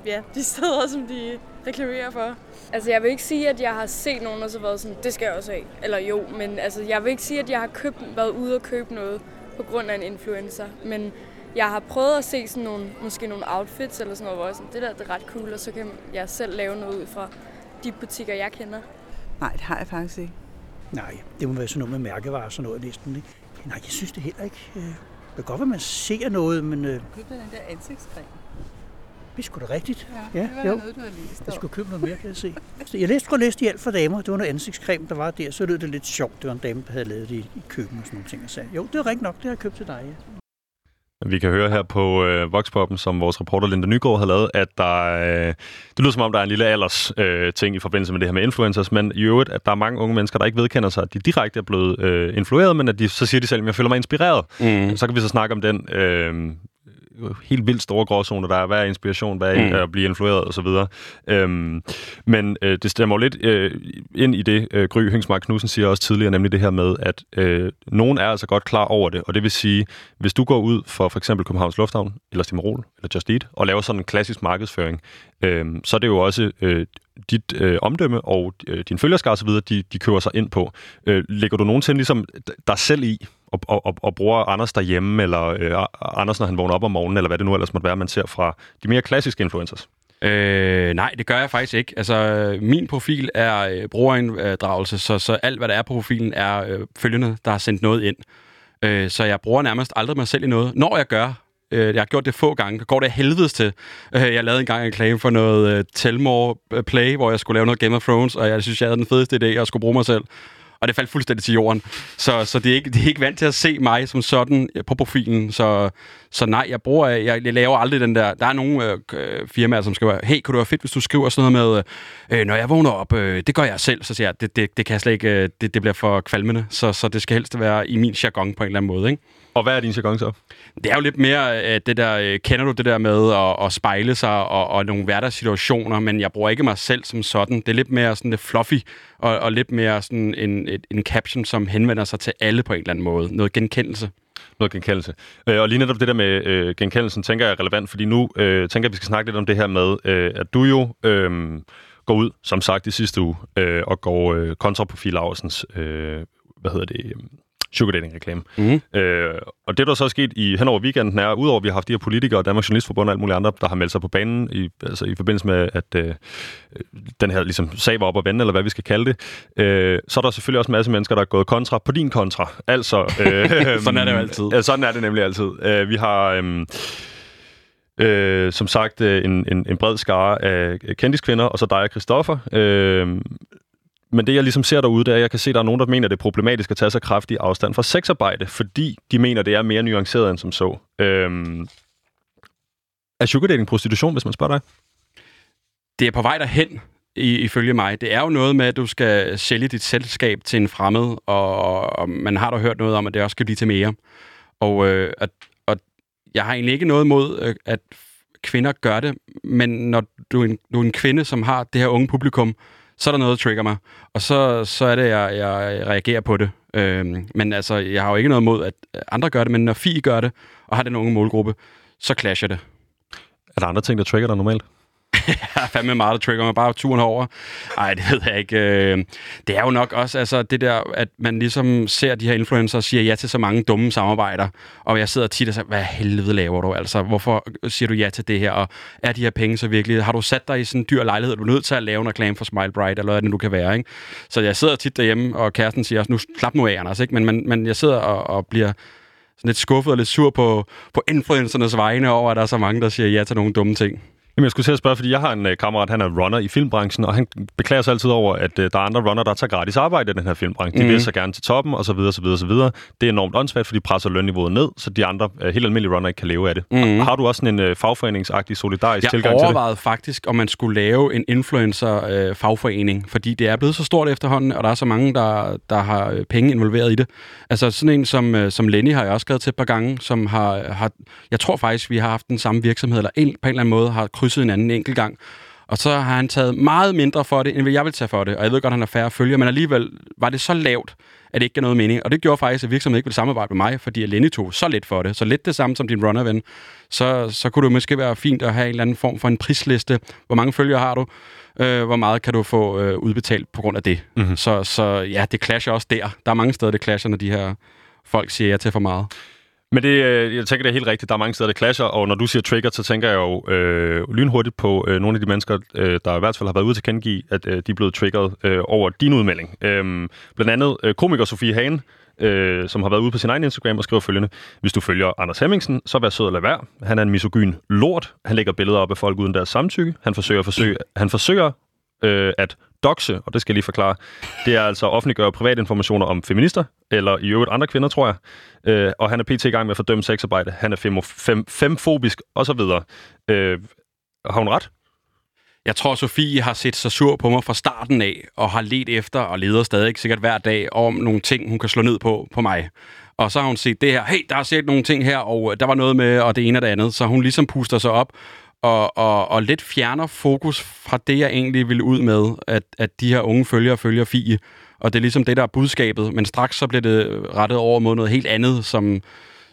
ja, de steder, som de reklamerer for. Altså, jeg vil ikke sige, at jeg har set nogen, og så været sådan, det skal jeg også have. Eller jo, men altså, jeg vil ikke sige, at jeg har købt, været ude og købe noget på grund af en influencer. Men jeg har prøvet at se sådan nogle, måske nogle outfits eller sådan noget, hvor jeg sådan, det der det er ret cool, og så kan jeg selv lave noget ud fra de butikker, jeg kender. Nej, det har jeg faktisk ikke. Nej, det må være sådan noget med mærkevarer sådan noget næsten. Ikke? Nej, jeg synes det heller ikke. Øh, det kan godt være, at man ser noget, men... Øh... Købte den der ansigtscreme? Det er sgu da rigtigt. Ja, det var jo. noget, du har læst Jeg skulle købe noget mere, kan jeg se. Jeg læste, skulle læse i alt for damer. Det var noget ansigtscreme, der var der. Så lød det lidt sjovt. Det var en dame, der havde lavet det i, i køkken og sådan nogle ting. Og sagde, jo, det er rigtigt nok. Det har jeg købt til dig, ja. Vi kan høre her på øh, Voxpoppen, som vores reporter Linda Nygaard har lavet, at der, øh, det lyder som om, der er en lille alders øh, ting i forbindelse med det her med influencers, men i øvrigt, at der er mange unge mennesker, der ikke vedkender sig, at de direkte er blevet øh, influeret, men at de så siger de selv, at jeg føler mig inspireret. Mm. Så kan vi så snakke om den øh, helt vildt store gråzoner, der er. Hvad er inspiration? Hvad er mm. at blive influeret? Og så videre. Øhm, men øh, det stemmer lidt øh, ind i det, øh, Gry Høngsmark Knudsen siger også tidligere, nemlig det her med, at øh, nogen er altså godt klar over det, og det vil sige, hvis du går ud for for eksempel Københavns Lufthavn, eller Stimmerol, eller Just Eat, og laver sådan en klassisk markedsføring, øh, så er det jo også øh, dit øh, omdømme og øh, din følgerskar osv., de, de køber sig ind på. Øh, lægger du nogensinde ligesom dig selv i, og, og, og, og bruger Anders derhjemme, eller øh, Anders, når han vågner op om morgenen, eller hvad det nu ellers måtte være, man ser fra de mere klassiske influencers? Øh, nej, det gør jeg faktisk ikke. Altså, min profil er øh, brugerinddragelse, så, så alt, hvad der er på profilen, er øh, følgende, der har sendt noget ind. Øh, så jeg bruger nærmest aldrig mig selv i noget. Når jeg gør, øh, jeg har gjort det få gange, går det helvedes til. Øh, jeg lavede engang en klage for noget øh, Telmore Play, hvor jeg skulle lave noget Game of Thrones, og jeg synes, jeg havde den fedeste idé, at jeg skulle bruge mig selv og det faldt fuldstændig til jorden. Så, så det, er ikke, det er ikke vant til at se mig som sådan øh, på profilen. Så, så nej, jeg bruger, øh, jeg, jeg laver aldrig den der... Der er nogle øh, øh, firmaer, som skriver, hey, kunne det være fedt, hvis du skriver sådan noget med, øh, når jeg vågner op, øh, det gør jeg selv. Så siger jeg, det, det, det kan jeg slet ikke, øh, det, det bliver for kvalmende. Så, så det skal helst være i min jargon på en eller anden måde, ikke? Og hvad er din jargon så? Det er jo lidt mere øh, det der, øh, kender du det der med at, at spejle sig og, og nogle hverdagssituationer, men jeg bruger ikke mig selv som sådan. Det er lidt mere sådan lidt fluffy og, og lidt mere sådan en, en, en caption, som henvender sig til alle på en eller anden måde. Noget genkendelse noget genkendelse. Øh, og lige netop det der med øh, genkendelsen, tænker jeg er relevant, fordi nu øh, tænker jeg, at vi skal snakke lidt om det her med, øh, at du jo øh, går ud, som sagt i sidste uge, øh, og går øh, kontra på Fie Laversens øh, hvad hedder det, sugar dating reklame. Mm. Øh, og det, der så er sket i, hen over weekenden, er, udover at vi har haft de her politikere, Danmarks Journalistforbund og alt muligt andre, der har meldt sig på banen i, altså i forbindelse med, at øh, den her ligesom, sag var op og vende, eller hvad vi skal kalde det, øh, så er der selvfølgelig også en masse mennesker, der er gået kontra på din kontra. Altså, øh, Sådan er det jo altid. Ja, sådan er det nemlig altid. Øh, vi har... Øh, Øh, som sagt, øh, en, en, en bred skare af kendiskvinder, og så dig og Christoffer. Øh, men det, jeg ligesom ser derude, det er, at jeg kan se, at der er nogen, der mener, at det er problematisk at tage så kraftig afstand fra sexarbejde, fordi de mener, det er mere nuanceret end som så. Øhm, er sugar dating prostitution, hvis man spørger dig? Det er på vej derhen, ifølge mig. Det er jo noget med, at du skal sælge dit selskab til en fremmed, og, og man har da hørt noget om, at det også skal blive til mere. Og, øh, at, og jeg har egentlig ikke noget mod, øh, at kvinder gør det, men når du er, en, du er en kvinde, som har det her unge publikum, så er der noget, der trigger mig. Og så, så er det, jeg, jeg reagerer på det. Øhm, men altså, jeg har jo ikke noget mod, at andre gør det, men når FI gør det, og har den unge målgruppe, så clasher det. Er der andre ting, der trigger dig normalt? Jeg er fandme meget, der trigger mig bare turen over. Nej, det ved jeg ikke. Øh. Det er jo nok også altså, det der, at man ligesom ser de her influencer og siger ja til så mange dumme samarbejder. Og jeg sidder tit og siger, hvad helvede laver du? Altså, hvorfor siger du ja til det her? Og er de her penge så virkelig? Har du sat dig i sådan en dyr lejlighed, du er nødt til at lave en reklame for Smile Bright, eller hvad det nu kan være, ikke? Så jeg sidder tit derhjemme, og kæresten siger også, nu slap nu af, Anders, ikke? Men, men, men jeg sidder og, og bliver sådan lidt skuffet og lidt sur på, på influencernes vegne over, at der er så mange, der siger ja til nogle dumme ting. Jamen, jeg skulle til at spørge, fordi jeg har en uh, kammerat, han er runner i filmbranchen, og han beklager sig altid over, at uh, der er andre runner, der tager gratis arbejde i den her filmbranche. De Mhm. vil så gerne til toppen, og så videre, så videre, så videre. Det er enormt åndssvagt, for de presser lønniveauet ned, så de andre uh, helt almindelige runner ikke kan leve af det. Mhm. Har du også sådan en uh, fagforeningsagtig solidarisk Jeg tilgang til det? overvejede faktisk, om man skulle lave en influencer-fagforening, fordi det er blevet så stort efterhånden, og der er så mange, der, der har øh, penge involveret i det. Altså sådan en som, øh, som Lenny har jeg også skrevet til et par gange, som har, har... Jeg tror faktisk, vi har haft den samme virksomhed, eller en, på en eller anden måde har krydset en anden enkelt gang. Og så har han taget meget mindre for det, end jeg vil tage for det. Og jeg ved godt, at han har færre følger, men alligevel var det så lavt, at det ikke gav noget mening. Og det gjorde faktisk, at virksomheden ikke ville samarbejde med mig, fordi Lenny tog så lidt for det. Så lidt det samme som din runner-ven. Så, så kunne det måske være fint at have en eller anden form for en prisliste. Hvor mange følgere har du? Øh, hvor meget kan du få øh, udbetalt på grund af det? Mhm. Så, så ja, det clasher også der. Der er mange steder, det clasher, når de her folk siger ja til for meget. Men det, øh, jeg tænker, det er helt rigtigt. Der er mange steder, der clasher, og når du siger trigger, så tænker jeg jo øh, lynhurtigt på øh, nogle af de mennesker, øh, der i hvert fald har været ude til at kendegive, at øh, de er blevet triggeret øh, over din udmelding. Øh, blandt andet øh, komiker Sofie Hagen, øh, som har været ude på sin egen Instagram og skriver følgende. Hvis du følger Anders Hemmingsen, så vær sød at lade være. Han er en misogyn lort. Han lægger billeder op af folk uden deres samtykke. Han forsøger, forsøger, han forsøger øh, at doxe, og det skal jeg lige forklare, det er altså at offentliggøre private informationer om feminister, eller i øvrigt andre kvinder, tror jeg. Øh, og han er pt. i gang med at fordømme sexarbejde. Han er femo, fem, femfobisk, osv. Øh, har hun ret? Jeg tror, Sofie har set sig sur på mig fra starten af, og har let efter, og leder stadig sikkert hver dag, om nogle ting, hun kan slå ned på på mig. Og så har hun set det her, hey, der er set nogle ting her, og der var noget med, og det ene og det andet. Så hun ligesom puster sig op, og, og, og lidt fjerner fokus fra det, jeg egentlig ville ud med, at, at de her unge følgere følger Fie. Og det er ligesom det, der er budskabet. Men straks så bliver det rettet over mod noget helt andet, som,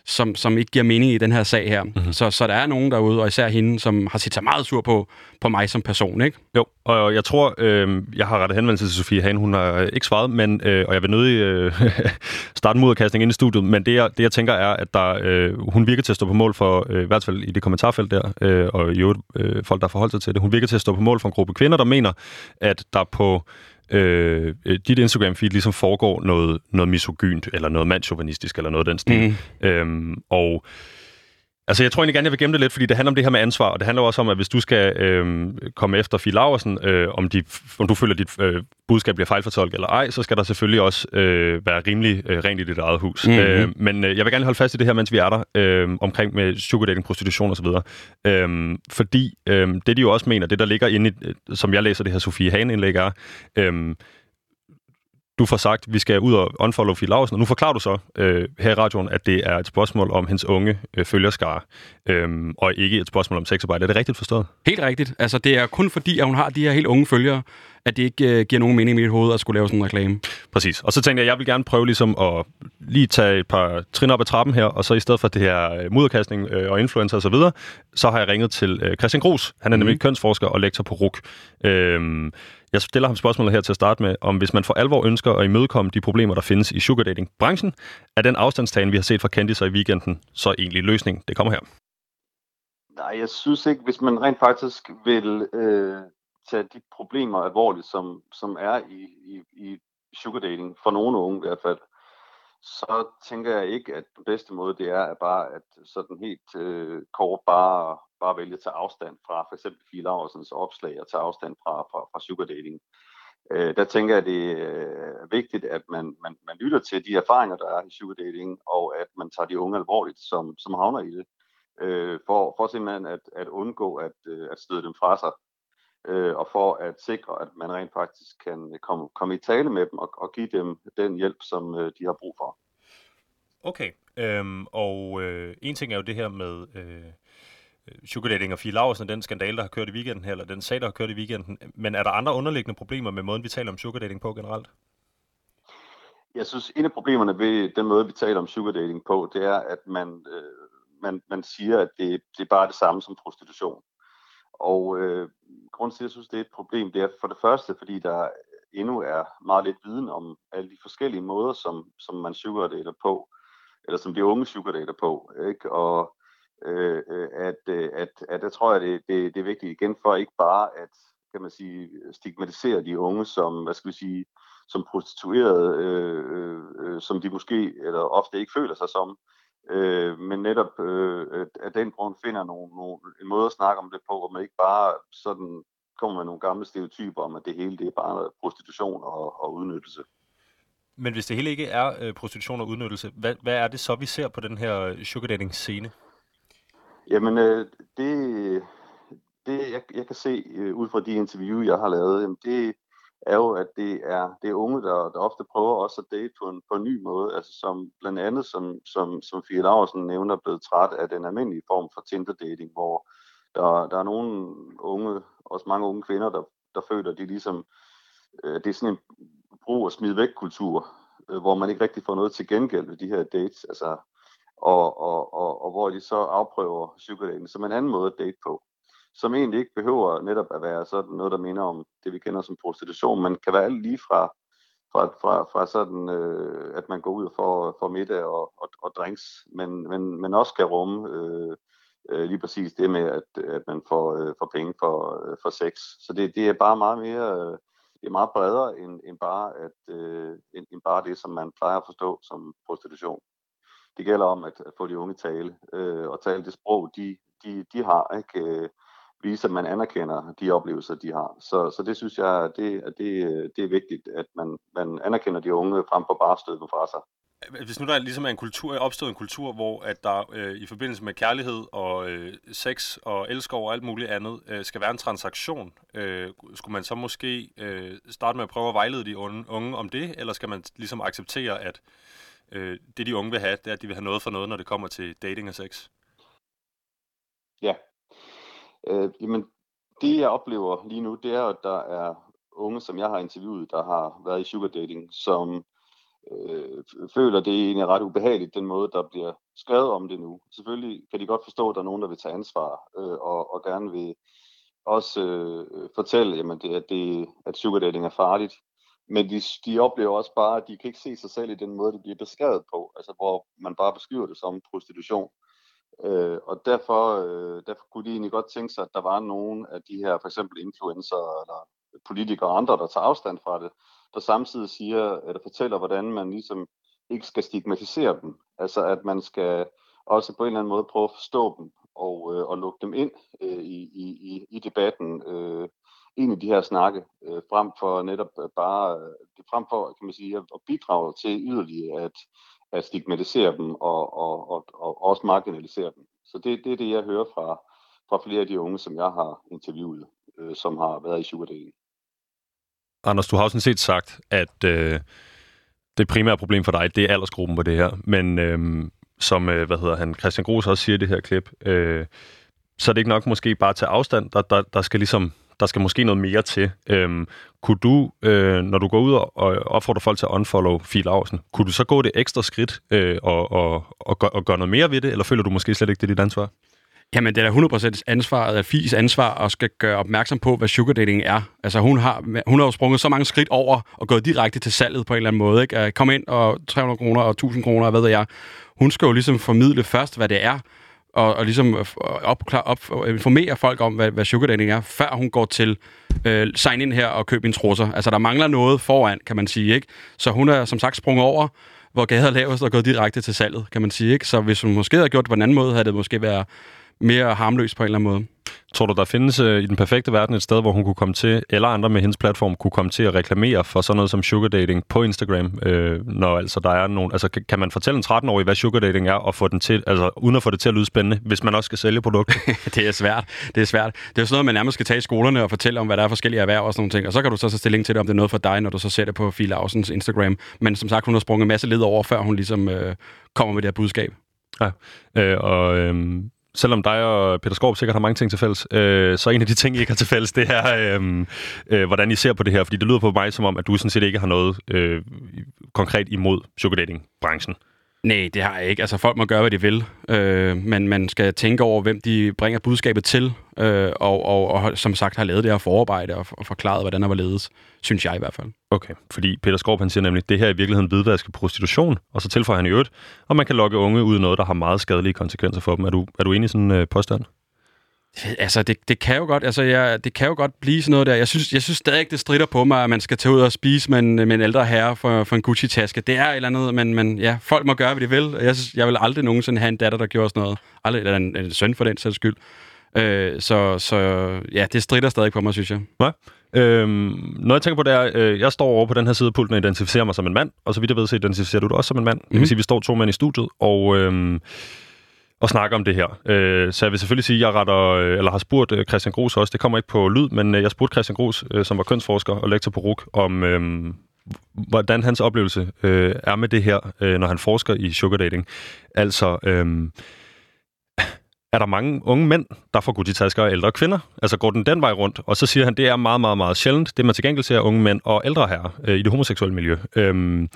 som, som ikke giver mening i den her sag her. Mm-hmm. Så, så der er nogen derude, og især hende, som har set sig meget sur på, på mig som person, ikke? Jo, og jeg tror, øh, jeg har rettet henvendelse til Sofie Hane, hun har ikke svaret, men, øh, og jeg vil nødig øh, starte mudderkastning ind i studiet, men det jeg, det jeg tænker er, at der, øh, hun virker til at stå på mål for, øh, i hvert fald i det kommentarfelt der, øh, og i øvrigt øh, folk, der forholder sig til det, hun virker til at stå på mål for en gruppe kvinder, der mener, at der på øh, øh, dit Instagram-feed ligesom foregår noget, noget misogynt, eller noget mandsjovinistisk, eller noget af den stil. Mm. Øhm, og Altså, jeg tror egentlig gerne, jeg vil gemme det lidt, fordi det handler om det her med ansvar, og det handler også om, at hvis du skal øh, komme efter Fie Laversen, øh, om, de, om du føler, at dit øh, budskab bliver fejlfortolket eller ej, så skal der selvfølgelig også øh, være rimelig øh, rent i dit eget hus. Mhm. Øh, men øh, jeg vil gerne holde fast i det her, mens vi er der, øh, omkring med sugar dating, prostitution osv. Øh, fordi øh, det, de jo også mener, det der ligger inde i, øh, som jeg læser det her Sofie Hane-indlæg er, øh, du får sagt, vi skal ud og unfollow Fie Laursen, og nu forklarer du så øh, her i radioen, at det er et spørgsmål om hendes unge øh, følgerskare, øh, og ikke et spørgsmål om sexarbejde. Er det rigtigt forstået? Helt rigtigt. Altså, det er kun fordi, at hun har de her helt unge følgere, at det ikke øh, giver nogen mening i mit hoved at skulle lave sådan en reklame. Præcis. Og så tænkte jeg, at jeg vil gerne prøve ligesom at lige tage et par trin op ad trappen her, og så i stedet for det her øh, mudderkastning øh, og influencer osv., så, videre, så har jeg ringet til øh, Christian Gros. Han er nemlig Mhm. kønsforsker og lektor på RUK. Øhm, jeg stiller ham spørgsmålet her til at starte med, om hvis man for alvor ønsker at imødekomme de problemer, der findes i sugar dating-branchen, er den afstandstagen, vi har set fra Candice i weekenden, så egentlig løsning? Det kommer her. Nej, jeg synes ikke, hvis man rent faktisk vil øh, tage de problemer alvorligt, som, som er i, i, i sugar dating, for nogle unge i hvert fald, så tænker jeg ikke, at den bedste måde det er, at bare at sådan helt øh, kort bare, bare vælge at tage afstand fra for eksempel Fie Laursens opslag og tage afstand fra, fra, fra sugar dating. Øh, der tænker jeg, at det er vigtigt, at man, man, man lytter til de erfaringer, der er i sugar dating, og at man tager de unge alvorligt, som, som havner i det, øh, for, for simpelthen at, at undgå at, øh, at støde dem fra sig, øh, og for at sikre, at man rent faktisk kan komme, komme i tale med dem og, og give dem den hjælp, som øh, de har brug for. Okay, øhm, og øh, en ting er jo det her med øh, sugar dating og Fie Laursen, den skandale, der har kørt i weekenden her, eller den sag, der har kørt i weekenden. Men er der andre underliggende problemer med måden, vi taler om sugar dating på generelt? Jeg synes, en af problemerne ved den måde, vi taler om sugar dating på, det er, at man, øh, man, man siger, at det, det er bare det samme som prostitution. Og øh, grunden til, at jeg synes, det er et problem, det er for det første, fordi der endnu er meget lidt viden om alle de forskellige måder, som, som man sugardater på, eller som de unge sugardater på. Ikke? Og Øh, øh, øh, at, at, at jeg tror, at det, det, det er vigtigt igen for ikke bare at kan man sige, stigmatisere de unge som, hvad skal vi sige, som prostituerede, øh, øh, øh som de måske eller ofte ikke føler sig som, øh, men netop øh, at den grund finder nogle, nogle, en måde at snakke om det på, hvor man ikke bare sådan kommer med nogle gamle stereotyper om, at det hele det er bare prostitution og, og udnyttelse. Men hvis det hele ikke er øh, prostitution og udnyttelse, hvad, hvad er det så, vi ser på den her øh, sugar dating scene? Jamen, øh, det, det jeg, jeg kan se øh, ud fra de interview, jeg har lavet, jamen, det er jo, at det er, det er unge, der, der ofte prøver også at date på en, på en ny måde, altså som blandt andet, som, som, som Fie Laursen nævner, blevet træt af den almindelige form for Tinder-dating, hvor der, der er nogle unge, også mange unge kvinder, der, der føler, at de ligesom, øh, det er sådan en brug og smid væk kultur, øh, hvor man ikke rigtig får noget til gengæld ved de her dates, altså, og, og, og, og hvor de så afprøver psykodaten som en anden måde at date på, som egentlig ikke behøver netop at være sådan noget, der minder om det, vi kender som prostitution, men kan være alt lige fra, fra, fra, fra sådan, øh, at man går ud for, for middag og, og, og drinks, men, men, men også kan rumme øh, øh, lige præcis det med, at, at man får, øh, får penge for, øh, for sex. Så det, det er bare meget mere, øh, det er meget bredere end, end, bare at, øh, end, end bare det, som man plejer at forstå som prostitution. Det gælder om at, at få de unge tale, øh, og tale det sprog, de, de, de har, ikke? Øh, vise, at man anerkender de oplevelser, de har. Så, så det synes jeg, det, det, det er vigtigt, at man, man anerkender de unge frem for bare støde dem fra sig hvis nu der ligesom er en kultur, opstået en kultur, hvor at der øh, i forbindelse med kærlighed og øh, sex og elskov og alt muligt andet øh, skal være en transaktion, øh, skulle man så måske øh, starte med at prøve at vejlede de unge, unge om det, eller skal man ligesom acceptere, at øh, det de unge vil have, det er, at de vil have noget for noget, når det kommer til dating og sex? Ja. Øh, jamen, det jeg oplever lige nu, det er, at der er unge, som jeg har interviewet, der har været i sugar dating, som øh, føler, det er egentlig ret ubehageligt, den måde, der bliver skrevet om det nu. Selvfølgelig kan de godt forstå, at der er nogen, der vil tage ansvar øh, og, og gerne vil også øh, fortælle, jamen, det, at, det, at sugar dating er farligt. Men de, de oplever også bare, at de kan ikke se sig selv i den måde, det bliver beskrevet på, altså hvor man bare beskriver det som prostitution. Øh, og derfor, øh, derfor kunne de egentlig godt tænke sig, at der var nogen af de her, for eksempel influencer eller politikere og andre, der tager afstand fra det, der samtidig siger, eller fortæller, hvordan man ligesom ikke skal stigmatisere dem. Altså at man skal også på en eller anden måde prøve at forstå dem og, øh, og lukke dem ind øh, i, i, i debatten, øh, ind i de her snakke, øh, frem for netop øh, bare, øh, frem for, kan man sige, at, at bidrage til yderligere at, at stigmatisere dem og, og, og, og også marginalisere dem. Så det, det er det, jeg hører fra, fra flere af de unge, som jeg har interviewet, øh, som har været i sugardelen. Anders, du har også set sagt, at øh, det primære problem for dig, det er aldersgruppen på det her. Men øh, som, øh, hvad hedder han, Christian Gros også siger i det her klip, øh, så er det ikke nok måske bare at tage afstand. Der, der, der skal ligesom der skal måske noget mere til. Øhm, kunne du, øh, når du går ud og, og opfordrer folk til at unfollow Fie Laursen, kunne du så gå det ekstra skridt øh, og, og, og, gør, og gøre noget mere ved det, eller føler du måske slet ikke, det er dit ansvar? Jamen, det er da 100% ansvaret af Fis ansvar at skal gøre opmærksom på, hvad sugar dating er. Altså, hun har, hun har jo sprunget så mange skridt over og gået direkte til salget på en eller anden måde. Ikke? Kom ind og 300 kroner og 1000 kroner, hvad ved jeg. Hun skal jo ligesom formidle først, hvad det er, og, og ligesom opklar, op, øh, informere folk om, hvad, hvad sugar dating er, før hun går til øh, sign ind her og køb en trusser. Altså, der mangler noget foran, kan man sige, ikke? Så hun er som sagt sprunget over, hvor gader er lavest og gået direkte til salget, kan man sige, ikke? Så hvis hun måske havde gjort det på en anden måde, havde det måske været mere harmløst på en eller anden måde. Tror du, der findes øh, i den perfekte verden et sted, hvor hun kunne komme til, eller andre med hendes platform, kunne komme til at reklamere for sådan noget som sugar dating på Instagram, øh, når altså der er nogen... Altså, kan, man fortælle en 13-årig, hvad sugar dating er, og få den til, altså, uden at få det til at lyde spændende, hvis man også skal sælge produkter? det er svært. Det er svært. Det er sådan noget, man nærmest skal tage i skolerne og fortælle om, hvad der er forskellige erhverv og sådan nogle ting. Og så kan du så tage stilling til det, om det er noget for dig, når du så ser det på Fie Ausens Instagram. Men som sagt, hun har sprunget en masse led over, før hun ligesom øh, kommer med det her budskab. Ja, øh, og øh, selvom dig og Peter Skorp sikkert har mange ting til fælles, øh, så en af de ting, I ikke har til fælles, det er, øh, øh, hvordan I ser på det her. Fordi det lyder på mig som om, at du sådan set ikke har noget øh, konkret imod sugar dating-branchen. Nej, det har jeg ikke. Altså, folk må gøre, hvad de vil. Øh, men man skal tænke over, hvem de bringer budskabet til, øh, og, og, og som sagt har lavet det her forarbejde og, og forklaret, hvordan der var ledes. Synes jeg i hvert fald. Okay, fordi Peter Skorp, han siger nemlig, at det her er i virkeligheden hvidvaske prostitution, og så tilføjer han i øvrigt, og man kan lokke unge ud i noget, der har meget skadelige konsekvenser for dem. Er du, er du enig i sådan en øh, påstand? Altså, det, det kan jo godt, altså, jeg, det kan jo godt blive sådan noget der. Jeg synes, jeg synes stadig, det strider på mig, at man skal tage ud og spise med en, med en ældre herre for, for en Gucci-taske. Det er et eller andet, men, men ja, folk må gøre, hvad de vil. Jeg, synes, jeg vil aldrig nogensinde have en datter, der gjorde sådan noget. Aldrig, eller en, en søn for den sags skyld. Øh, så, så ja, det strider stadig på mig, synes jeg. Hvad? Øhm, noget jeg tænker på, det er, øh, jeg står over på den her side af pulten og identificerer mig som en mand, og så vidt jeg ved, så identificerer du dig også som en mand. Mm. Det vil sige, at vi står to mænd i studiet, og... Øh, og snakke om det her. Øh, så jeg vil selvfølgelig sige, at jeg retter, øh, eller har spurgt øh, Christian Gros også, det kommer ikke på lyd, men øh, jeg spurgte Christian Gros, som var kønsforsker og lektor på RUK, om øh, hvordan hans oplevelse øh, er med det her, øh, når han forsker i sugar dating. Altså, øh, er der mange unge mænd, der får Gucci-tasker af ældre kvinder? Altså går den den vej rundt? Og så siger han, det er meget, meget, meget sjældent. Det man til gengæld ser unge mænd og ældre herrer øh, i det homoseksuelle miljø. Øhm,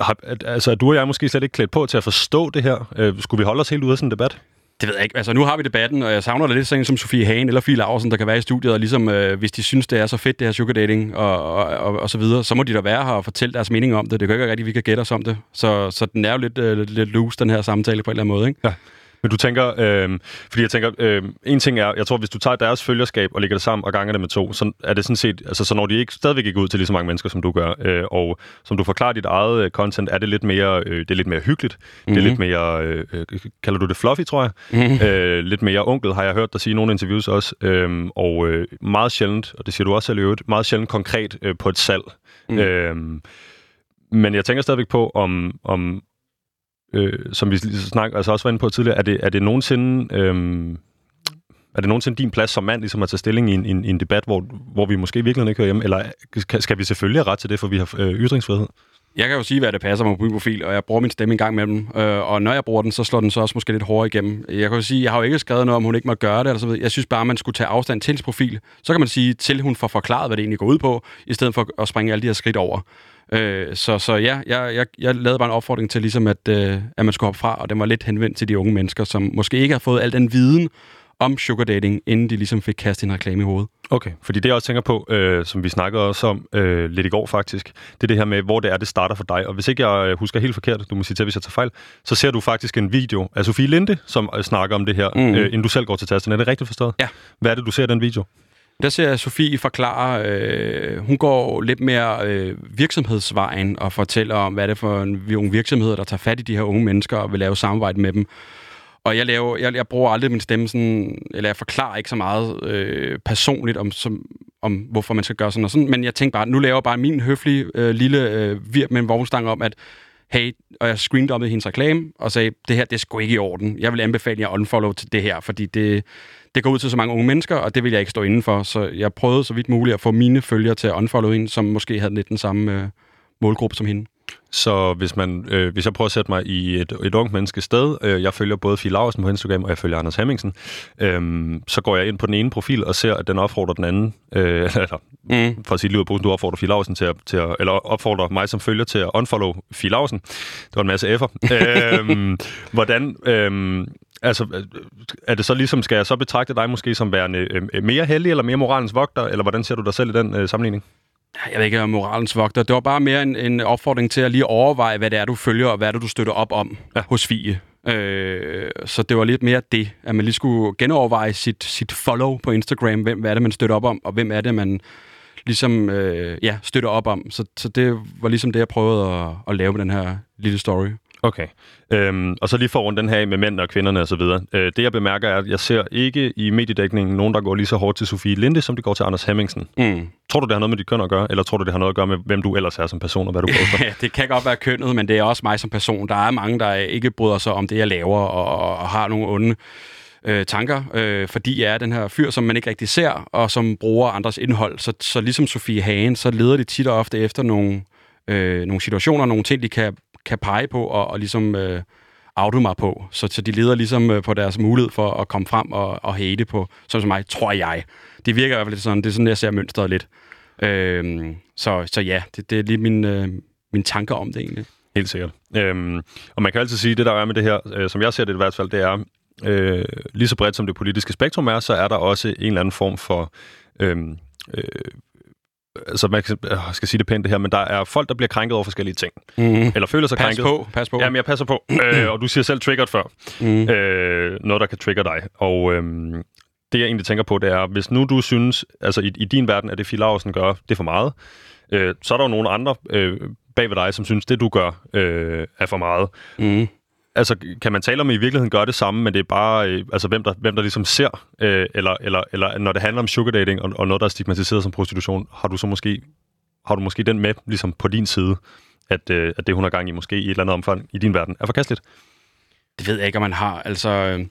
har, altså, du og jeg er måske slet ikke klædt på til at forstå det her. Øh, skulle vi holde os helt ude af sådan en debat? Det ved jeg ikke. Altså, nu har vi debatten, og jeg savner da lidt sådan som Sofie Hagen eller Fie Larsen, der kan være i studiet, og ligesom, øh, hvis de synes, det er så fedt, det her sugar dating og, og, og, og så videre, så må de da være her og fortælle deres mening om det. Det kan ikke rigtig, vi kan gætte os om det. Så, så den er jo lidt, øh, lidt loose, den her samtale på en eller anden måde, ikke? Ja. Men du tænker, øh, fordi jeg tænker, øh, en ting er, jeg tror, hvis du tager deres følgerskab og lægger det sammen og ganger det med to, så er det sådan set, altså så når de ikke stadigvæk ikke ud til lige så mange mennesker, som du gør, øh, og som du forklarer dit eget øh, content, er det lidt mere, øh, det er lidt mere hyggeligt, mm-hmm. det er lidt mhm. mere, øh, øh, kalder du det fluffy, tror jeg, mm-hmm. øh, lidt mere onkel, har jeg hørt dig sige i nogle interviews også, øh, og øh, meget sjældent, og det siger du også selv i øvrigt, meget sjældent konkret øh, på et salg. Mm. Øh, men jeg tænker stadigvæk på, om, om, øh, som vi snakker, altså også var inde på tidligere, er det, er det nogensinde... Øh, er det nogensinde din plads som mand ligesom at tage stilling i en, en, en debat, hvor, hvor vi måske virkelig ikke hører hjemme? Eller skal vi selvfølgelig have ret til det, for vi har øh, ytringsfrihed? Jeg kan jo sige, hvad det passer mig på min profil, og jeg bruger min stemme en gang imellem. Øh, og når jeg bruger den, så slår den så også måske lidt hårdere igennem. Jeg kan jo sige, jeg har jo ikke skrevet noget om, hun ikke må gøre det. Eller så videre. Jeg synes bare, man skulle tage afstand til hendes profil. Så kan man sige, til hun får forklaret, hvad det egentlig går ud på, i stedet for at springe alle de her skridt over. Øh, så, så ja, jeg, jeg, jeg lavede bare en opfordring til, ligesom at, øh, at man skulle hoppe fra, og den var lidt henvendt til de unge mennesker, som måske ikke har fået al den viden om sugar dating, inden de ligesom fik kastet en reklame i hovedet. Okay, fordi det jeg også tænker på, øh, som vi snakkede også om øh, lidt i går faktisk, det er det her med, hvor det er, det starter for dig. Og hvis ikke jeg husker helt forkert, du må sige til, hvis jeg tager fejl, så ser du faktisk en video af Sofie Linde, som øh, snakker om det her, mm. øh, inden du selv går til tasten. Er det rigtigt forstået? Ja. Hvad er det, du ser i den video? Der ser jeg Sofie forklare, øh, hun går lidt mere øh, virksomhedsvejen og fortæller om, hvad det er for en virksomheder, der tager fat i de her unge mennesker og vil lave samarbejde med dem. Og jeg, laver, jeg, jeg bruger aldrig min stemme sådan, eller jeg forklarer ikke så meget øh, personligt om, som, om, hvorfor man skal gøre sådan og sådan, men jeg tænker bare, nu laver jeg bare min høflige øh, lille øh, virk med en vognstang om, at hey, og jeg screendommede hendes reklame og sagde, det her, det er sgu ikke i orden. Jeg vil anbefale jer at unfollow til det her, fordi det, det går ud til så mange unge mennesker, og det vil jeg ikke stå inden for. Så jeg prøvede så vidt muligt at få mine følgere til at unfollow hende, som måske havde lidt den samme øh, målgruppe som hende. Så hvis, man, øh, hvis jeg prøver at sætte mig i et, et ungt menneskes sted, øh, jeg følger både Fie Laursen på Instagram, og jeg følger Anders Hemmingsen, øh, så går jeg ind på den ene profil og ser, at den opfordrer den anden, øh, eller mm. for at sige livet du opfordrer Fie Laursen til at, til at, eller opfordrer mig som følger til at unfollow Fie Laursen. Det var en masse F'er. øh, hvordan, øh, Altså, øh, er det så ligesom, skal jeg så betragte dig måske som værende øh, mere heldig eller mere moralens vogter, eller hvordan ser du dig selv i den øh, sammenligning? Jeg ved ikke, om moralens vogter. Det var bare mere en, en opfordring til at lige overveje, hvad det er, du følger, og hvad det er, du støtter op om ja. hos Fie. Øh, så det var lidt mere det, at man lige skulle genoverveje sit, sit follow på Instagram. Hvem hvad er det, man støtter op om, og hvem er det, man ligesom øh, ja, støtter op om. Så, så det var ligesom det, jeg prøvede at, at lave med den her lille story. Okay. Øhm, og så lige for rundt den her med mænd og kvinderne osv. Øh, det jeg bemærker er, at jeg ser ikke i mediedækningen nogen, der går lige så hårdt til Sofie Linde, som de går til Anders Hemmingsen. Mm. Tror du, det har noget med dit køn at gøre, eller tror du, det har noget at gøre med, hvem du ellers er som person, og hvad du poster? Ja, det kan godt være kønnet, men det er også mig som person. Der er mange, der ikke bryder sig om det, jeg laver, og, og har nogle onde øh, tanker, øh, fordi jeg er den her fyr, som man ikke rigtig ser, og som bruger andres indhold. Så, så ligesom Sofie Hagen, så leder de tit og ofte efter nogle, øh, nogle situationer, nogle ting, de kan, kan pege på, og, og ligesom øh, auto mig på. Så, så de leder ligesom øh, på deres mulighed for at komme frem og, og hate på, sådan som mig, tror jeg. Det virker i hvert fald lidt sådan, det er sådan, jeg ser mønstret lidt. Øh, så, så ja, det, det er lige min, øh, min tanker om det egentlig. Helt sikkert. Øhm, og man kan altid sige, det der er med det her, øh, som jeg ser det i hvert fald, det er, øh, lige så bredt som det politiske spektrum er, så er der også en eller anden form for... Øhm, øh, øh, altså man jeg skal sige det pænt det her, men der er folk, der bliver krænket over forskellige ting. Mm. Eller føler sig pas krænket. På, pas på. Jamen, jeg passer på. øh, og du siger selv triggered før. Mm. Øh, noget, der kan trigger dig. Og øh, det, jeg egentlig tænker på, det er, hvis nu du synes, altså i, i din verden, at det Fie Laursen gør, det er for meget, øh, så er der jo nogle andre øh, bag ved dig, som synes, det du gør øh, er for meget. Mm altså, kan man tale om, at I virkeligheden gør det samme, men det er bare, øh, altså, hvem der, hvem der ligesom ser, øh, eller, eller, eller når det handler om sugar dating og, og noget, der er stigmatiseret som prostitution, har du så måske, har du måske den med ligesom på din side, at, øh, at det, hun har gang i, måske i et eller andet omfang i din verden, er forkasteligt? Det ved jeg ikke, om man har. Altså, øh,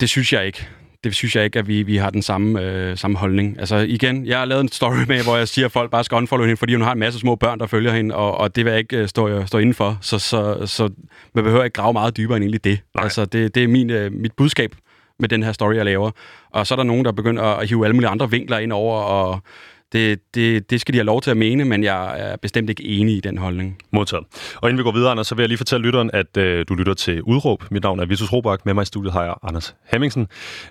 det synes jeg ikke det synes jeg ikke, at vi, vi har den samme, øh, samme holdning. Altså igen, jeg har lavet en story med, hvor jeg siger, at folk bare skal unfollow hende, fordi hun har en masse små børn, der følger hende, og, og det vil jeg ikke øh, stå, stå inden for. Så, så, så man behøver ikke grave meget dybere end egentlig det. Nej. Altså det, det er min, øh, mit budskab med den her story, jeg laver. Og så er der nogen, der begynder at hive alle mulige andre vinkler ind over, og det, det, det skal de have lov til at mene, men jeg er bestemt ikke enig i den holdning. Modtaget. Og inden vi går videre, Anders, så vil jeg lige fortælle lytteren, at øh, du lytter til Udråb. Mit navn er Vitus Robak. Med mig i studiet har jeg Anders Hemmingsen.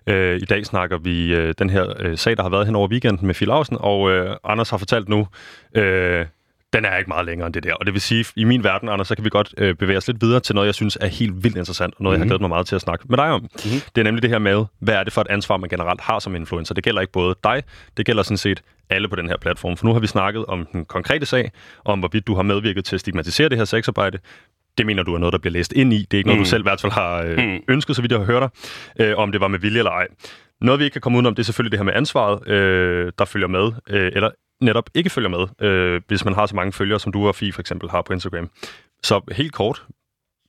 Øh, I dag snakker vi øh, den her øh, sag, der har været hen over weekenden med Phil Lausen, og øh, Anders har fortalt nu... Øh, den er ikke meget længere end det der. Og det vil sige, i min verden, Anders, så kan vi godt øh, bevæge os lidt videre til noget, jeg synes er helt vildt interessant, og noget, mm-hmm. jeg har mhm. glædet mig meget til at snakke med dig om. Mm-hmm. Det er nemlig det her med, hvad er det for et ansvar, man generelt har som influencer. Det gælder ikke både dig, det gælder sådan set alle på den her platform. For nu har vi snakket om den konkrete sag, om hvorvidt du har medvirket til at stigmatisere det her sexarbejde. Det mener du er noget, der bliver læst ind i. Det er ikke noget, mm. du selv i hvert fald har øh, mm. ønsket, så vidt jeg har hørt dig, øh, om det var med vilje eller ej. Noget, vi ikke kan komme ud om, det er selvfølgelig det her med ansvaret, øh, der følger med, øh, eller netop ikke følger med, øh, hvis man har så mange følgere, som du og Fie for eksempel har på Instagram. Så helt kort,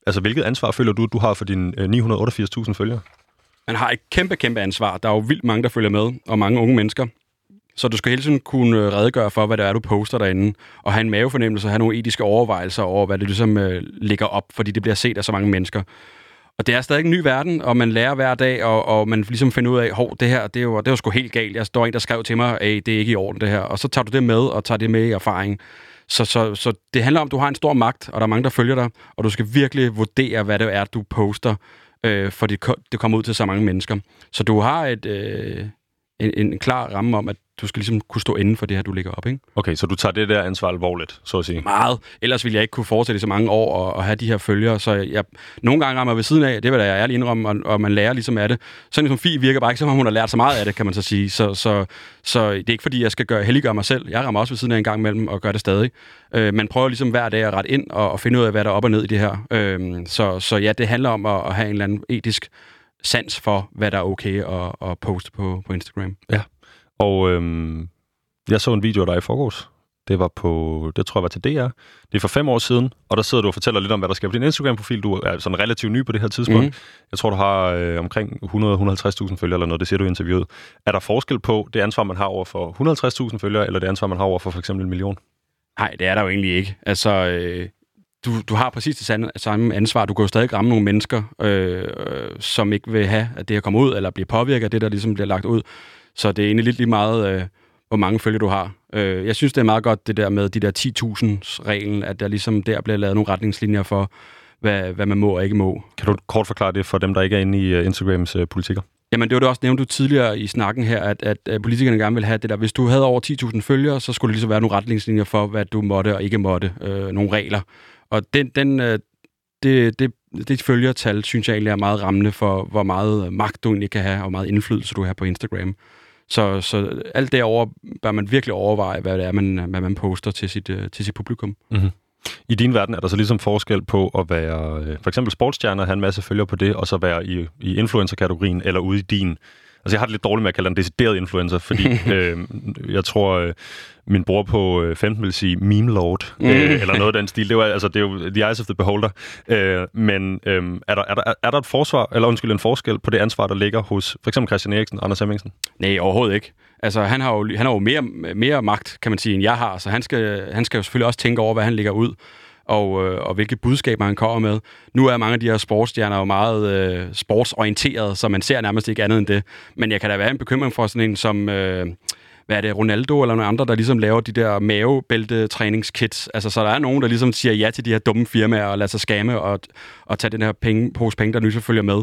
altså hvilket ansvar føler du, du har for dine øh, 988.000 følgere? Man har et kæmpe, kæmpe ansvar. Der er jo vildt mange, der følger med, og mange unge mennesker. Så du skal hele tiden kunne øh, redegøre for, hvad det er, du poster derinde, og have en mavefornemmelse og have nogle etiske overvejelser over, hvad det ligesom øh, ligger op, fordi det bliver set af så mange mennesker. Og det er stadig en ny verden, og man lærer hver dag, og, og man ligesom finder ud af, hov, det her, det er jo, det er jo sgu helt galt. Jeg står en, der skrev til mig, at det er ikke i orden, det her. Og så tager du det med, og tager det med i erfaring. Så, så, så det handler om, at du har en stor magt, og der er mange, der følger dig, og du skal virkelig vurdere, hvad det er, du poster, øh, for det, det kommer ud til så mange mennesker. Så du har et, øh, en, en klar ramme om, at du skal ligesom kunne stå inden for det her, du ligger op, ikke? Okay, så du tager det der ansvar alvorligt, så at sige? Meget. Ellers ville jeg ikke kunne fortsætte i så mange år og, og have de her følgere. Så jeg, nogle gange rammer ved siden af, det vil jeg ærligt indrømme, og, og man lærer ligesom af det. Sådan som Fie virker bare ikke, som om hun har lært så meget af det, kan man så sige. Så, så, så det er ikke fordi, jeg skal gøre, helliggøre mig selv. Jeg rammer også ved siden af en gang imellem og gør det stadig. Øh, man prøver ligesom hver dag at rette ind og, og finde ud af, hvad der er op og ned i det her. Øh, så, så ja, det handler om at, at have en eller anden etisk sans for, hvad der er okay at, at poste på, på Instagram. Ja. Og øhm, jeg så en video af dig i forgårs. Det var på, det tror jeg var til DR. Det er for fem år siden, og der sidder du og fortæller lidt om, hvad der sker på din Instagram-profil. Du er sådan relativt ny på det her tidspunkt. Mm. Jeg tror, du har øh, omkring 100-150.000 følgere eller noget, det siger du i interviewet. Er der forskel på det ansvar, man har over for 150.000 følgere, eller det ansvar, man har over for for eksempel en million? Nej, det er der jo egentlig ikke. Altså, øh, du, du har præcis det samme ansvar. Du kan jo stadig ramme nogle mennesker, øh, som ikke vil have, at det her kommer ud, eller bliver påvirket af det, der ligesom bliver lagt ud. Så det er egentlig lidt lige meget, øh, hvor mange følger du har. Øh, jeg synes, det er meget godt det der med de der 10.000-reglen, at der ligesom der bliver lavet nogle retningslinjer for, hvad, hvad man må og ikke må. Kan du kort forklare det for dem, der ikke er inde i uh, Instagrams uh, politikker? Jamen, det var det også nævnt du tidligere i snakken her, at, at, at politikerne gerne vil have det der. Hvis du havde over 10.000 følgere, så skulle det ligesom være nogle retningslinjer for, hvad du måtte og ikke måtte. Øh, nogle regler. Og den, den, øh, det, det, det følgertal, synes jeg egentlig er meget rammende for, hvor meget magt du egentlig kan have, og hvor meget indflydelse du har på Instagram. Så, så alt derover bør man virkelig overveje, hvad det er, man, hvad man poster til sit, øh, til sit publikum. Mm-hmm. I din verden er der så ligesom forskel på at være øh, for eksempel sportsstjerner, have en masse følger på det, og så være i, i influencer-kategorien, eller ude i din Altså, jeg har det lidt dårligt med at kalde den decideret influencer, fordi øh, jeg tror, øh, min bror på øh, 15 vil sige meme lord, mm. øh, eller noget af den stil. Det er jo, altså, det er jo the eyes of the beholder. Øh, men øh, er, der, er, der, er der et forsvar, eller undskyld, en forskel på det ansvar, der ligger hos for eksempel Christian Eriksen og Anders Hemmingsen? Nej, overhovedet ikke. Altså, han har jo, han har jo mere, mere magt, kan man sige, end jeg har, så han skal, han skal jo selvfølgelig også tænke over, hvad han lægger ud og, øh, og hvilke budskaber han kommer med. Nu er mange af de her sportsstjerner jo meget øh, sportsorienterede, så man ser nærmest ikke andet end det. Men jeg kan da være en bekymring for sådan en som... Øh, hvad er det, Ronaldo eller nogle andre, der ligesom laver de der mavebælte-træningskits. Altså, så der er nogen, der ligesom siger ja til de her dumme firmaer og lader sig skamme og, og tage den her penge, pose penge, der nu følger med.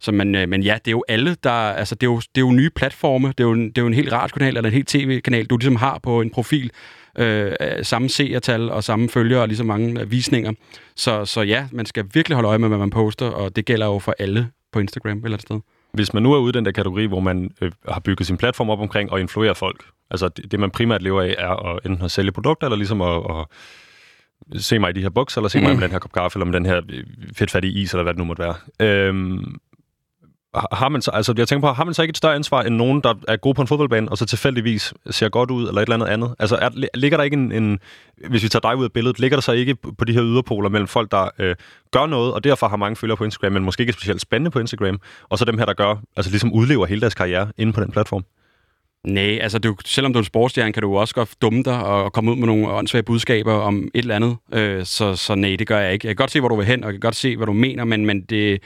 Så, men, øh, men ja, det er jo alle, der... Altså, det er jo, det er jo nye platforme. Det er jo, det er jo en helt radiokanal eller en helt tv-kanal, du ligesom har på en profil øh, samme seertal og samme følgere og lige så mange øh, visninger. Så, så ja, man skal virkelig holde øje med, hvad man poster, og det gælder jo for alle på Instagram eller et sted. Hvis man nu er ude i den der kategori, hvor man øh, har bygget sin platform op omkring og influere folk, altså det, det man primært lever af, er at enten at sælge produkter, eller ligesom at, at se mig i de her bukser, eller se mig med den her kop kaffe, eller med den her øh, fedtfattige is, eller hvad det nu måtte være. Øhm, har man så, altså jeg tænker på, har man så ikke et større ansvar end nogen, der er god på en fodboldbane, og så tilfældigvis ser godt ud, eller et eller andet andet? Altså er, ligger der ikke en, en, hvis vi tager dig ud af billedet, ligger der så ikke på de her yderpoler mellem folk, der øh, gør noget, og derfor har mange følgere på Instagram, men måske ikke specielt spændende på Instagram, og så dem her, der gør, altså ligesom udlever hele deres karriere inde på den platform? Nej, altså du, selvom du er en sportsstjerne, kan du også godt dumme dig og komme ud med nogle åndssvage budskaber om et eller andet. Øh, så, så nej, det gør jeg ikke. Jeg kan godt se, hvor du vil hen, og jeg kan godt se, hvad du mener, men, men det,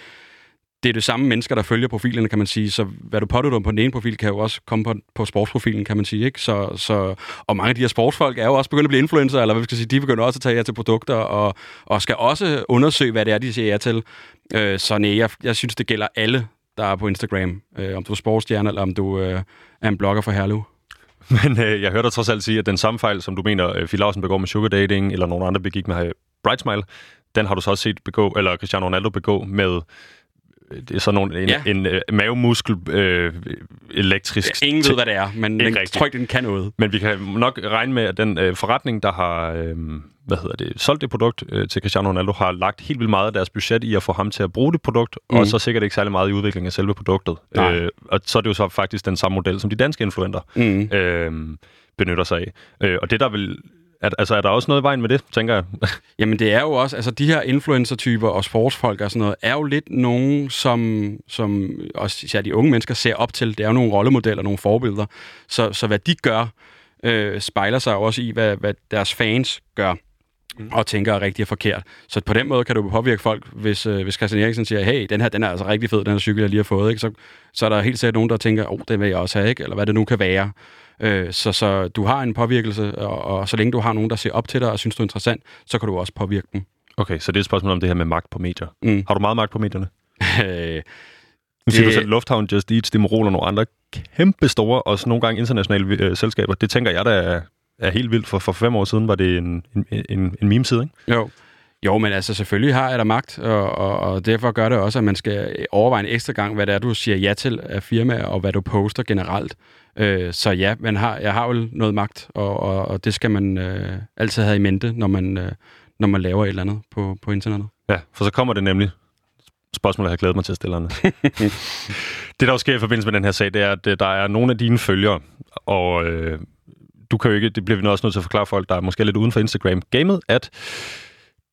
det er det samme mennesker, der følger profilerne, kan man sige. Så hvad du pådutter på den ene profil, kan jo også komme på, på sportsprofilen, kan man sige. Ikke? Så, så, og mange af de her sportsfolk er jo også begyndt at blive influencer, eller hvad vi skal sige, de begynder også at tage jer til produkter, og, og skal også undersøge, hvad det er, de siger jer til. Øh, så nej, jeg, jeg synes, det gælder alle, der er på Instagram. Øh, om du er sportsstjerne, eller om du øh, er en blogger for Herlev. Men øh, jeg hørte dig trods alt sige, at den samme fejl, som du mener, øh, Phil Larsen begår med sugar dating, eller nogen andre begik med Bright Smile, den har du så også set begå, eller Cristiano Ronaldo begå med det er sådan nogle, en, ja. en, en uh, mavemuskel øh, elektrisk... Ja, ingen ved, hvad det er, men jeg tror ikke, den kan noget. Men vi kan nok regne med, at den øh, forretning, der har øh, hvad hedder det, solgt det produkt øh, til Cristiano Ronaldo, har lagt helt vildt meget af deres budget i at få ham til at bruge det produkt, mm. og så sikkert ikke særlig meget i udviklingen af selve produktet. Øh, og så er det jo så faktisk den samme model, som de danske influenter mm. øh, benytter sig af. Øh, og det, der vil er, altså, er der også noget i vejen med det, tænker jeg? Jamen, det er jo også... Altså, de her influencer-typer og sportsfolk og sådan noget, er jo lidt nogen, som, som også ja, de unge mennesker ser op til. Det er jo nogle rollemodeller, nogle forbilleder. Så, så hvad de gør, øh, spejler sig også i, hvad, hvad deres fans gør mm. og tænker er rigtig og forkert. Så på den måde kan du påvirke folk, hvis, øh, hvis Christian Eriksen siger, hey, den her den er altså rigtig fed, den her cykel, jeg lige har fået, ikke? Så, så er der helt sikkert nogen, der tænker, åh, oh, den vil jeg også have, ikke? eller hvad det nu kan være. Øh, så, så du har en påvirkelse, og, og så længe du har nogen, der ser op til dig og synes, du er interessant, så kan du også påvirke dem. Okay, så det er et spørgsmål om det her med magt på medier. Mm. Har du meget magt på medierne? nu siger det... du selv, Lufthavn Just Eat, Stimorol og nogle andre kæmpe store, og nogle gange internationale øh, selskaber. Det tænker jeg, der er, er helt vildt. For, for fem år siden var det en, en, en, en meme-side, ikke? Jo. Jo, men altså selvfølgelig har jeg der magt, og, og, og derfor gør det også, at man skal overveje en ekstra gang, hvad det er, du siger ja til af firmaer, og hvad du poster generelt. Øh, så ja, man har, jeg har jo noget magt, og, og, og det skal man øh, altid have i mente, når man, øh, når man laver et eller andet på, på internettet. Ja, for så kommer det nemlig spørgsmål, jeg har glædet mig til at stille det, der jo sker i forbindelse med den her sag, det er, at øh, der er nogle af dine følgere, og øh, du kan jo ikke, det bliver vi også nødt til at forklare folk, der er måske lidt uden for Instagram-gamet, at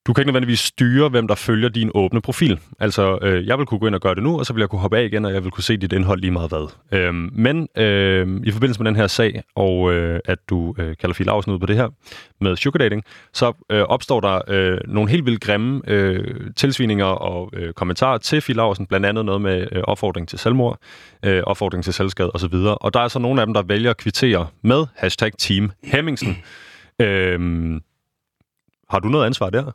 du kan ikke nødvendigvis styre, hvem der følger din åbne profil. Altså, øh, jeg vil kunne gå ind og gøre det nu, og så vil jeg kunne hoppe af igen, og jeg vil kunne se dit indhold lige meget hvad. Øhm, men øh, i forbindelse med den her sag, og øh, at du øh, kalder Fie Lausen ud på det her med sugar dating, så øh, opstår der øh, nogle helt vildt grimme øh, tilsvininger og øh, kommentarer til Fie Lausen, blandt andet noget med øh, opfordring til selvmord, øh, opfordring til selvskade osv. Og der er så nogle af dem, der vælger at kvittere med hashtag Team Hemmingsen. øhm, har du noget ansvar der?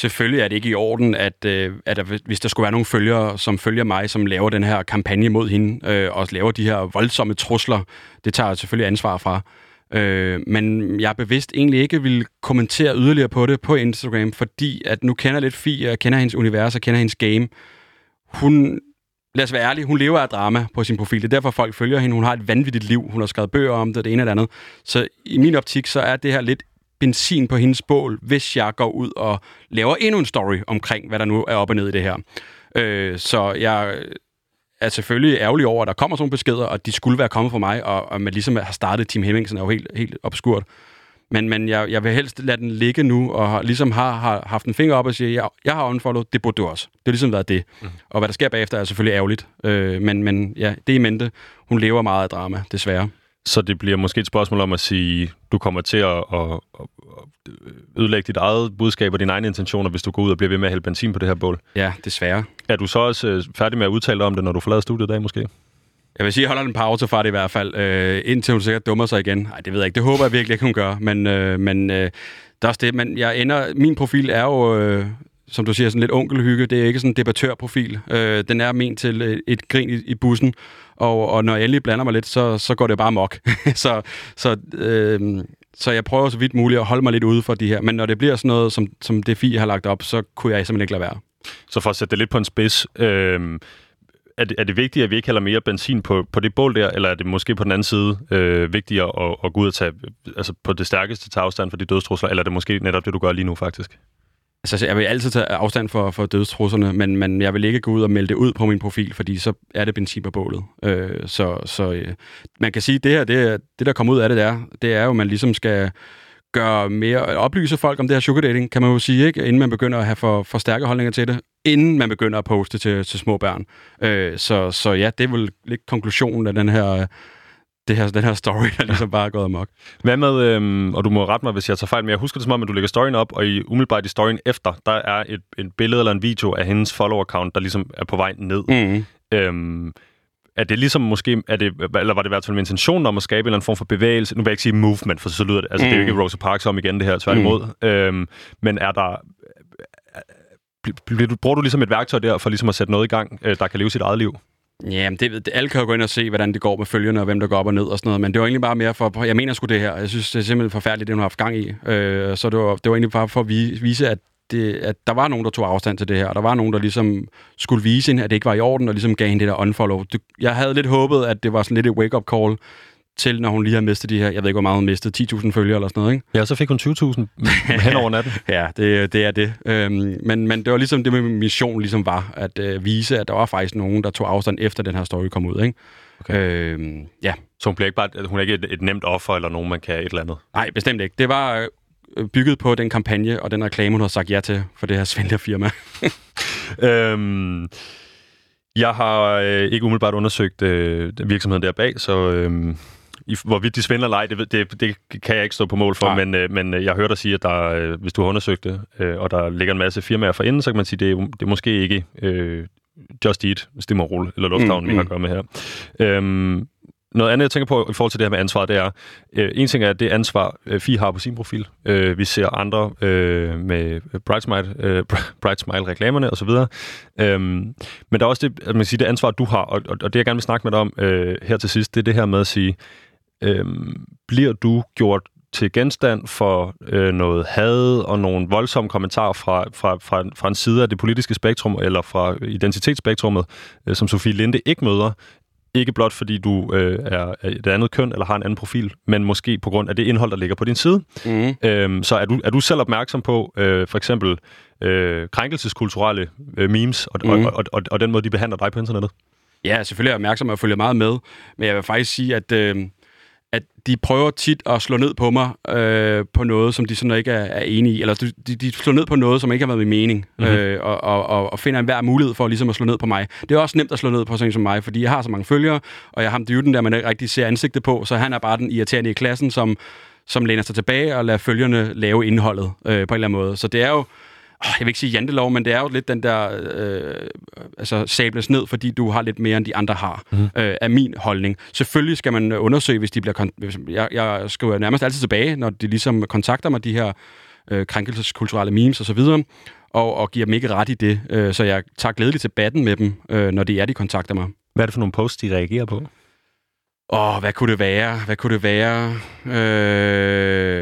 Selvfølgelig er det ikke i orden, at, øh, at der, hvis der skulle være nogle følgere, som følger mig, som laver den her kampagne mod hende, øh, og laver de her voldsomme trusler, det tager jeg selvfølgelig ansvar fra. Øh, men jeg er bevidst egentlig ikke vil kommentere yderligere på det på Instagram, fordi at nu kender jeg lidt Fie, jeg kender hendes univers, og kender hendes game. Hun, lad os være ærlig, hun lever af drama på sin profil. Det er derfor, folk følger hende. Hun har et vanvittigt liv. Hun har skrevet bøger om det, det ene og det andet. Så i min optik, så er det her lidt benzin på hendes bål, hvis jeg går ud og laver endnu en story omkring, hvad der nu er op og ned i det her. Øh, så jeg er selvfølgelig ærgerlig over, at der kommer sådan nogle beskeder, og de skulle være kommet fra mig, og, og man ligesom har startet Team Hemmingsen er jo helt, helt obskurt. Men, men jeg, jeg vil helst lade den ligge nu, og har, ligesom har, har haft en finger op og siger, jeg, jeg har unfollowed, det burde du også. Det har ligesom været det. Mm. Og hvad der sker bagefter er selvfølgelig ærgerligt. Øh, men, men ja, det er i mente. Hun lever meget af drama, desværre. Så det bliver måske et spørgsmål om at sige, du kommer til at, at, at ødelægge dit eget budskab og dine egne intentioner, hvis du går ud og bliver ved med at hælde benzin på det her bål. Ja, desværre. Er du så også øh, færdig med at udtale dig om det, når du forlader studiet i dag måske? Jeg vil sige, jeg holder en pause fra det i hvert fald, øh, indtil hun sikkert dummer sig igen. Nej, det ved jeg ikke. Det håber jeg virkelig ikke, hun gør. Men, øh, men øh, der er også det. Men jeg ender, min profil er jo, øh, som du siger, sådan lidt onkelhygge. Det er ikke sådan en debattørprofil. Øh, den er ment til et, et grin i, i bussen. Og, og når jeg endelig blander mig lidt, så, så går det bare mok. så, så, øh, så jeg prøver så vidt muligt at holde mig lidt ude for de her. Men når det bliver sådan noget, som, som det FI har lagt op, så kunne jeg simpelthen ikke lade være. Så for at sætte det lidt på en spids, øh, er, det, er det vigtigt, at vi ikke hælder mere benzin på, på det bål der, eller er det måske på den anden side øh, vigtigere at, at gå ud og tage altså på det stærkeste tage afstand for de dødstrusler, eller er det måske netop det, du gør lige nu faktisk? Altså, jeg vil altid tage afstand for, for dødstrusserne, men, men jeg vil ikke gå ud og melde det ud på min profil, fordi så er det benzin på bålet. Øh, så så øh, man kan sige, at det her, det, det der kommer ud af det der, det er jo, at man ligesom skal gøre mere, oplyse folk om det her sugar dating, kan man jo sige, ikke? inden man begynder at have for, for stærke holdninger til det, inden man begynder at poste til, til små børn. Øh, så, så ja, det er vel lidt konklusionen af den her det her, den her story, der ligesom bare er gået amok. Hvad med, øhm, og du må rette mig, hvis jeg tager fejl, men jeg husker det som om, at du lægger storyen op, og i umiddelbart i storyen efter, der er et, et billede eller en video af hendes follower-account, der ligesom er på vej ned. Mm. Øhm, er det ligesom måske, er det, eller var det i hvert fald med intentionen om at skabe en eller anden form for bevægelse? Nu vil jeg ikke sige movement, for så lyder det, altså mm. det er jo ikke Rosa Parks om igen det her, tværtimod. Mm. Øhm, men er der, bruger du ligesom et værktøj der for ligesom at sætte noget i gang, øh, der kan leve sit eget liv? Ja, det, det, alle kan jo gå ind og se, hvordan det går med følgerne, og hvem der går op og ned og sådan noget, men det var egentlig bare mere for, jeg mener sgu det her, jeg synes, det er simpelthen forfærdeligt, det hun har haft gang i, øh, så det var, det var egentlig bare for at vise, at, det, at der var nogen, der tog afstand til det her, og der var nogen, der ligesom skulle vise hende, at det ikke var i orden, og ligesom gav hende det der unfollow. Det, jeg havde lidt håbet, at det var sådan lidt et wake-up call, til, når hun lige har mistet de her, jeg ved ikke, hvor meget hun mistede, 10.000 følgere eller sådan noget, ikke? Ja, så fik hun 20.000 hen over natten. ja, det, det er det. Øhm, men, men det var ligesom det, min mission ligesom var, at øh, vise, at der var faktisk nogen, der tog afstand efter den her story kom ud, ikke? Okay. Øhm, ja. Så hun, bliver ikke bare, hun er ikke et, et nemt offer, eller nogen, man kan et eller andet? Nej, bestemt ikke. Det var øh, bygget på den kampagne og den reklame, hun har sagt ja til for det her svindlerfirma. øhm, jeg har øh, ikke umiddelbart undersøgt øh, virksomheden der bag, så øh, i, hvorvidt de svindler eller ej, det, det, det kan jeg ikke stå på mål for, men, øh, men øh, jeg hørte dig sige, at der, øh, hvis du har undersøgt det, øh, og der ligger en masse firmaer for inden, så kan man sige, at det, er, det er måske ikke øh, Just Eat, Stimmerol eller Lufthavn, mm, vi har at gøre med her. Øhm, noget andet, jeg tænker på i forhold til det her med ansvar, det er, øh, en ting er det ansvar, øh, Fie har på sin profil. Øh, vi ser andre øh, med Bright Smile, øh, Bright Smile reklamerne osv. Øh, men der er også det, at man siger, det ansvar, du har, og, og, og det jeg gerne vil snakke med dig om øh, her til sidst, det er det her med at sige, øh, bliver du gjort til genstand for øh, noget had og nogle voldsomme kommentarer fra, fra, fra, fra en side af det politiske spektrum eller fra identitetsspektrummet, øh, som Sofie Linde ikke møder, ikke blot fordi du øh, er et andet køn eller har en anden profil, men måske på grund af det indhold, der ligger på din side. Mm. Øhm, så er du, er du selv opmærksom på øh, for eksempel øh, krænkelseskulturelle øh, memes og, mm. og, og, og, og den måde, de behandler dig på internettet? Ja, selvfølgelig er jeg opmærksom og følger meget med, men jeg vil faktisk sige, at... Øh at de prøver tit at slå ned på mig øh, på noget, som de sådan ikke er, er enige i. Eller de, de slår ned på noget, som ikke har været min mening. Mm-hmm. Øh, og, og, og finder en hver mulighed for ligesom at slå ned på mig. Det er også nemt at slå ned på sådan som mig, fordi jeg har så mange følgere, og jeg har ham dyden der, man ikke rigtig ser ansigtet på, så han er bare den irriterende i klassen, som, som læner sig tilbage og lader følgerne lave indholdet øh, på en eller anden måde. Så det er jo jeg vil ikke sige jantelov, men det er jo lidt den der, øh, altså sables ned, fordi du har lidt mere, end de andre har, mm. øh, er min holdning. Selvfølgelig skal man undersøge, hvis de bliver... Kon- jeg, jeg skriver nærmest altid tilbage, når de ligesom kontakter mig, de her øh, krænkelseskulturelle memes osv., og, og giver dem ikke ret i det. Øh, så jeg tager glædeligt til batten med dem, øh, når de er, de kontakter mig. Hvad er det for nogle posts, de reagerer på? Åh, hvad kunne det være? Hvad kunne det være? Øh,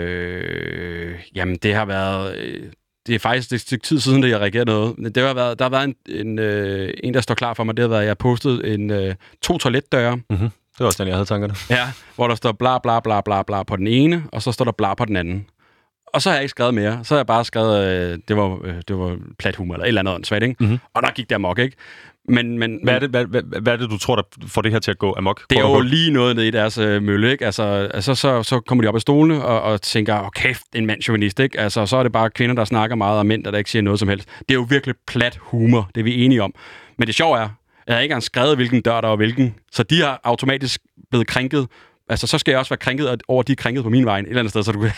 jamen, det har været... øh, Det er faktisk et stykke tid siden, at jeg reagerede noget. Det har været, der har været en, en, øh, en, der står klar for mig. Det har været, at jeg har postet en, øh, to toiletdøre. Mm-hmm. Det var også den, jeg havde tankerne. Ja, hvor der står bla bla bla bla bla på den ene, og så står der bla på den anden. Og så har jeg ikke skrevet mere. Så har jeg bare skrevet, øh, det var, øh, det var plat humor, eller et eller andet åndssvagt, ikke? Mm-hmm. Og der gik det amok, ikke? Men, men, Hvad er, det, hvad, hvad, hvad er det, du tror, der får det her til at gå amok? det er jo lige noget nede i deres øh, mølle, ikke? Altså, altså så, så kommer de op af stolene og, og tænker, åh kæft, en mandsjuvenist, ikke? Altså, så er det bare kvinder, der snakker meget, og mænd, der ikke siger noget som helst. Det er jo virkelig plat humor, det er vi enige om. Men det sjove er, jeg har ikke engang skrevet, hvilken dør der var hvilken, så de har automatisk blevet krænket. Altså, så skal jeg også være krænket over, de er krænket på min vej et eller andet sted, så du kan...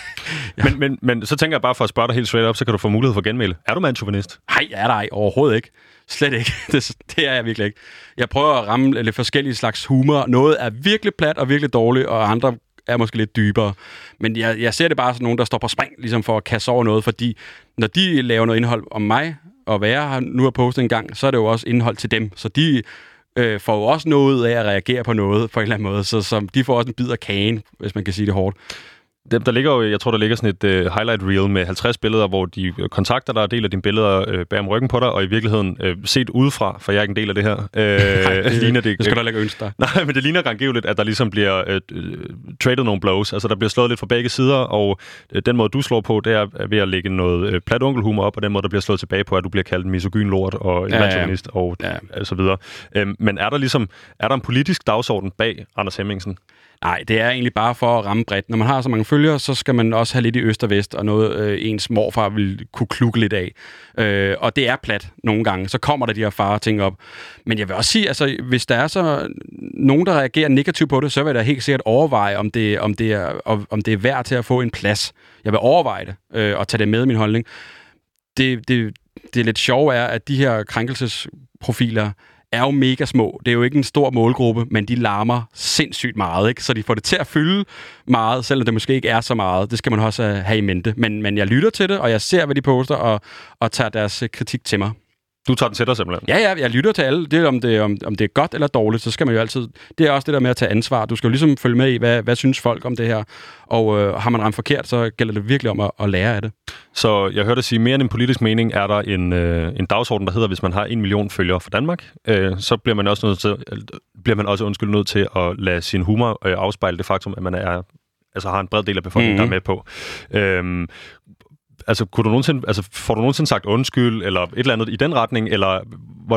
men, men, men så tænker jeg bare for at spørge dig helt straight up, så kan du få mulighed for genmæle. Er du mandsjuvenist? Nej, er der ej, overhovedet ikke. Slet ikke. Det, det er jeg virkelig ikke. Jeg prøver at ramme lidt forskellige slags humor. Noget er virkelig plat og virkelig dårligt, og andre er måske lidt dybere. Men jeg, jeg ser det bare som nogen, der står på spring, ligesom for at kaste over noget, fordi når de laver noget indhold om mig, og hvad jeg har nu har postet en gang, så er det jo også indhold til dem. Så de øh, får jo også noget af at reagere på noget på en eller anden måde. Så, som, de får også en bid af kagen, hvis man kan sige det hårdt. Der, der ligger jo, jeg tror, der ligger sådan et uh, highlight reel med 50 billeder, hvor de øh, kontakter dig og deler dine billeder uh, bag om ryggen på dig, og i virkeligheden uh, set udefra, for jeg er ikke en del af det her, uh, det- ligner det... det skal du ikke ønske dig. Nej, men det ligner rangiveligt, at der ligesom bliver uh, traded nogle blows. Altså, der bliver slået lidt fra begge sider, og uh, den måde, du slår på, det er ved at lægge noget uh, plat onkelhumor op, og den måde, der bliver slået tilbage på, at du bliver kaldt en misogyn lort og en Ja, ja, og Ja. ja. så videre. Um, men er der ligesom, er der en politisk dagsorden bag Anders Hemmingsen? Nej, det er egentlig bare for at ramme bredt. Når man har så mange følger, så skal man også have lidt i øst og vest, og noget øh, ens morfar vil kunne klukke lidt af. Øh, og det er plat nogle gange. Så kommer der de her fare ting op. Men jeg vil også sige, altså, hvis der er så nogen, der reagerer negativt på det, så vil jeg da helt sikkert overveje, om det, om det, er, om om det er værd til at få en plads. Jeg vil overveje det, øh, og tage det med i min holdning. Det, det, det lidt sjove er, at de her krænkelsesprofiler er jo mega små. Det er jo ikke en stor målgruppe, men de larmer sindssygt meget, ikke? Så de får det til at fylde meget, selvom det måske ikke er så meget. Det skal man også øh, have i mente. Men, men jeg lytter til det, og jeg ser, hvad de poster, og, og tager deres øh, kritik til mig. Du tager den til dig simpelthen? Ja, ja, jeg lytter til alle. Det, om, det, om, om det er godt eller dårligt, så skal man jo altid... Det er også det der med at tage ansvar. Du skal jo ligesom følge med i, hvad, hvad synes folk om det her. Og øh, har man ramt forkert, så gælder det virkelig om at, at lære af det. Så jeg hørte dig sige, mere end en politisk mening er der en, øh, en dagsorden, der hedder, hvis man har en million følgere for Danmark, øh, så bliver man også nødt til, øh, bliver man også undskyld nødt til at lade sin humor øh, afspejle det faktum, at man er, altså har en bred del af befolkningen, Mhm. mm-hmm. der er med på. Øhm, altså, kunne du nogensinde, altså, får du nogensinde sagt undskyld, eller et eller andet i den retning, eller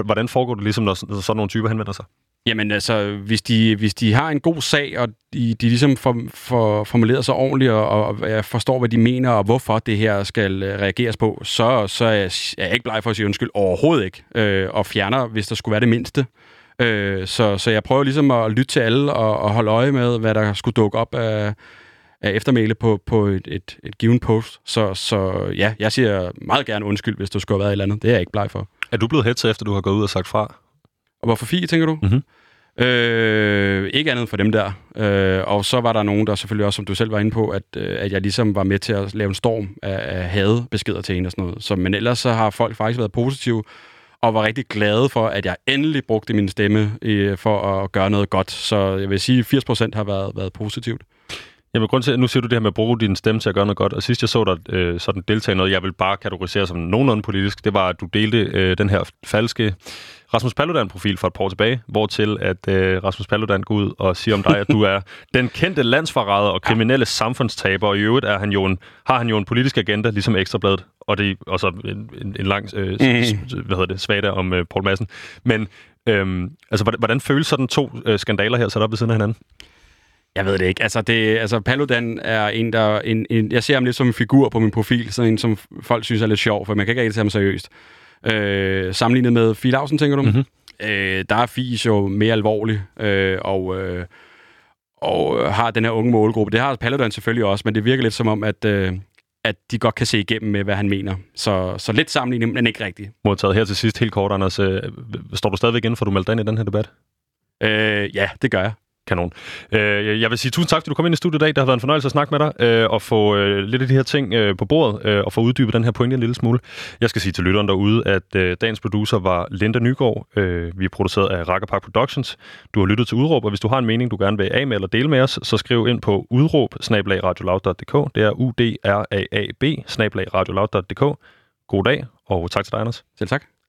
hvordan foregår det ligesom, når sådan når sådan nogle typer henvender sig? Jamen altså, hvis de, hvis de har en god sag, og de, de ligesom for, for, formulerer sig ordentligt, og, og jeg forstår, hvad de mener, og hvorfor det her skal øh, reageres på, så, så er jeg, er jeg ikke bleg for at sige undskyld overhovedet ikke, øh, og fjerner, hvis der skulle være det mindste. Øh, så, så jeg prøver ligesom at lytte til alle, og, og holde øje med, hvad der skulle dukke op af, af eftermæle på, på et, et, et given post. Så, så ja, jeg siger meget gerne undskyld, hvis du skulle have været et eller andet. Det er jeg ikke bleg for. Er du blevet hetset, efter du har gået ud og sagt fra? Og hvorfor Fie, tænker du? Mm-hmm. Øh, ikke andet for dem der. Øh, og så var der nogen, der selvfølgelig også, som du selv var inde på, at, øh, at jeg ligesom var med til at lave en storm af, af hadebeskeder til en og sådan noget. Så, men ellers så har folk faktisk været positive og var rigtig glade for, at jeg endelig brugte min stemme øh, for at gøre noget godt. Så jeg vil sige, at 80% har været, været positivt. Jamen, grund til, nu siger du det her med at bruge din stemme til at gøre noget godt, og sidst jeg så dig øh, sådan deltage i noget, jeg vil bare kategorisere som nogenlunde politisk, det var, at du delte øh, den her falske Rasmus Paludan-profil for et par år tilbage, hvortil at øh, Rasmus Paludan går ud og siger om dig, at du er den kendte landsforræder og kriminelle samfundstaber, og i øvrigt er han jo en, har han jo en politisk agenda, ligesom Ekstrabladet, og det og så en, en, en lang øh, mm. hvad hedder det, svada om øh, Poul Madsen. Men øhm, altså, hvordan, hvordan føles sådan to øh, skandaler her sat op ved siden af hinanden? Jeg ved det ikke. Altså, det, altså Paludan er en, der... En, en, jeg ser ham lidt som en figur på min profil, sådan en, som folk synes er lidt sjov, for man kan ikke rigtig tage ham seriøst. Øh, sammenlignet med Fie Lausen, tænker du? Mm-hmm. Øh, der er Fies jo mere alvorlig, øh, og, øh, og har den her unge målgruppe. Det har Paludan selvfølgelig også, men det virker lidt som om, at, øh, at de godt kan se igennem med, hvad han mener. Så, så lidt sammenligning, men ikke rigtigt. Modtaget her til sidst helt kort, Anders. Øh, står du stadigvæk inden for, du meldte ind i den her debat? Øh, ja, det gør jeg. Kanon. Øh, jeg vil sige tusind tak, fordi du kom ind i studiet i dag. Det har været en fornøjelse at snakke med dig øh, og få øh, lidt af de her ting øh, på bordet øh, og få uddybet den her pointe en lille smule. Jeg skal sige til lytteren derude, at øh, dagens producer var Linda Nygaard. Øh, vi er produceret af Rakkerpark Productions. Du har lyttet til Udråb, og hvis du har en mening, du gerne vil af med eller dele med os, så skriv ind på udråb Det er u d r a a b God dag, og tak til dig, Anders. Selv tak.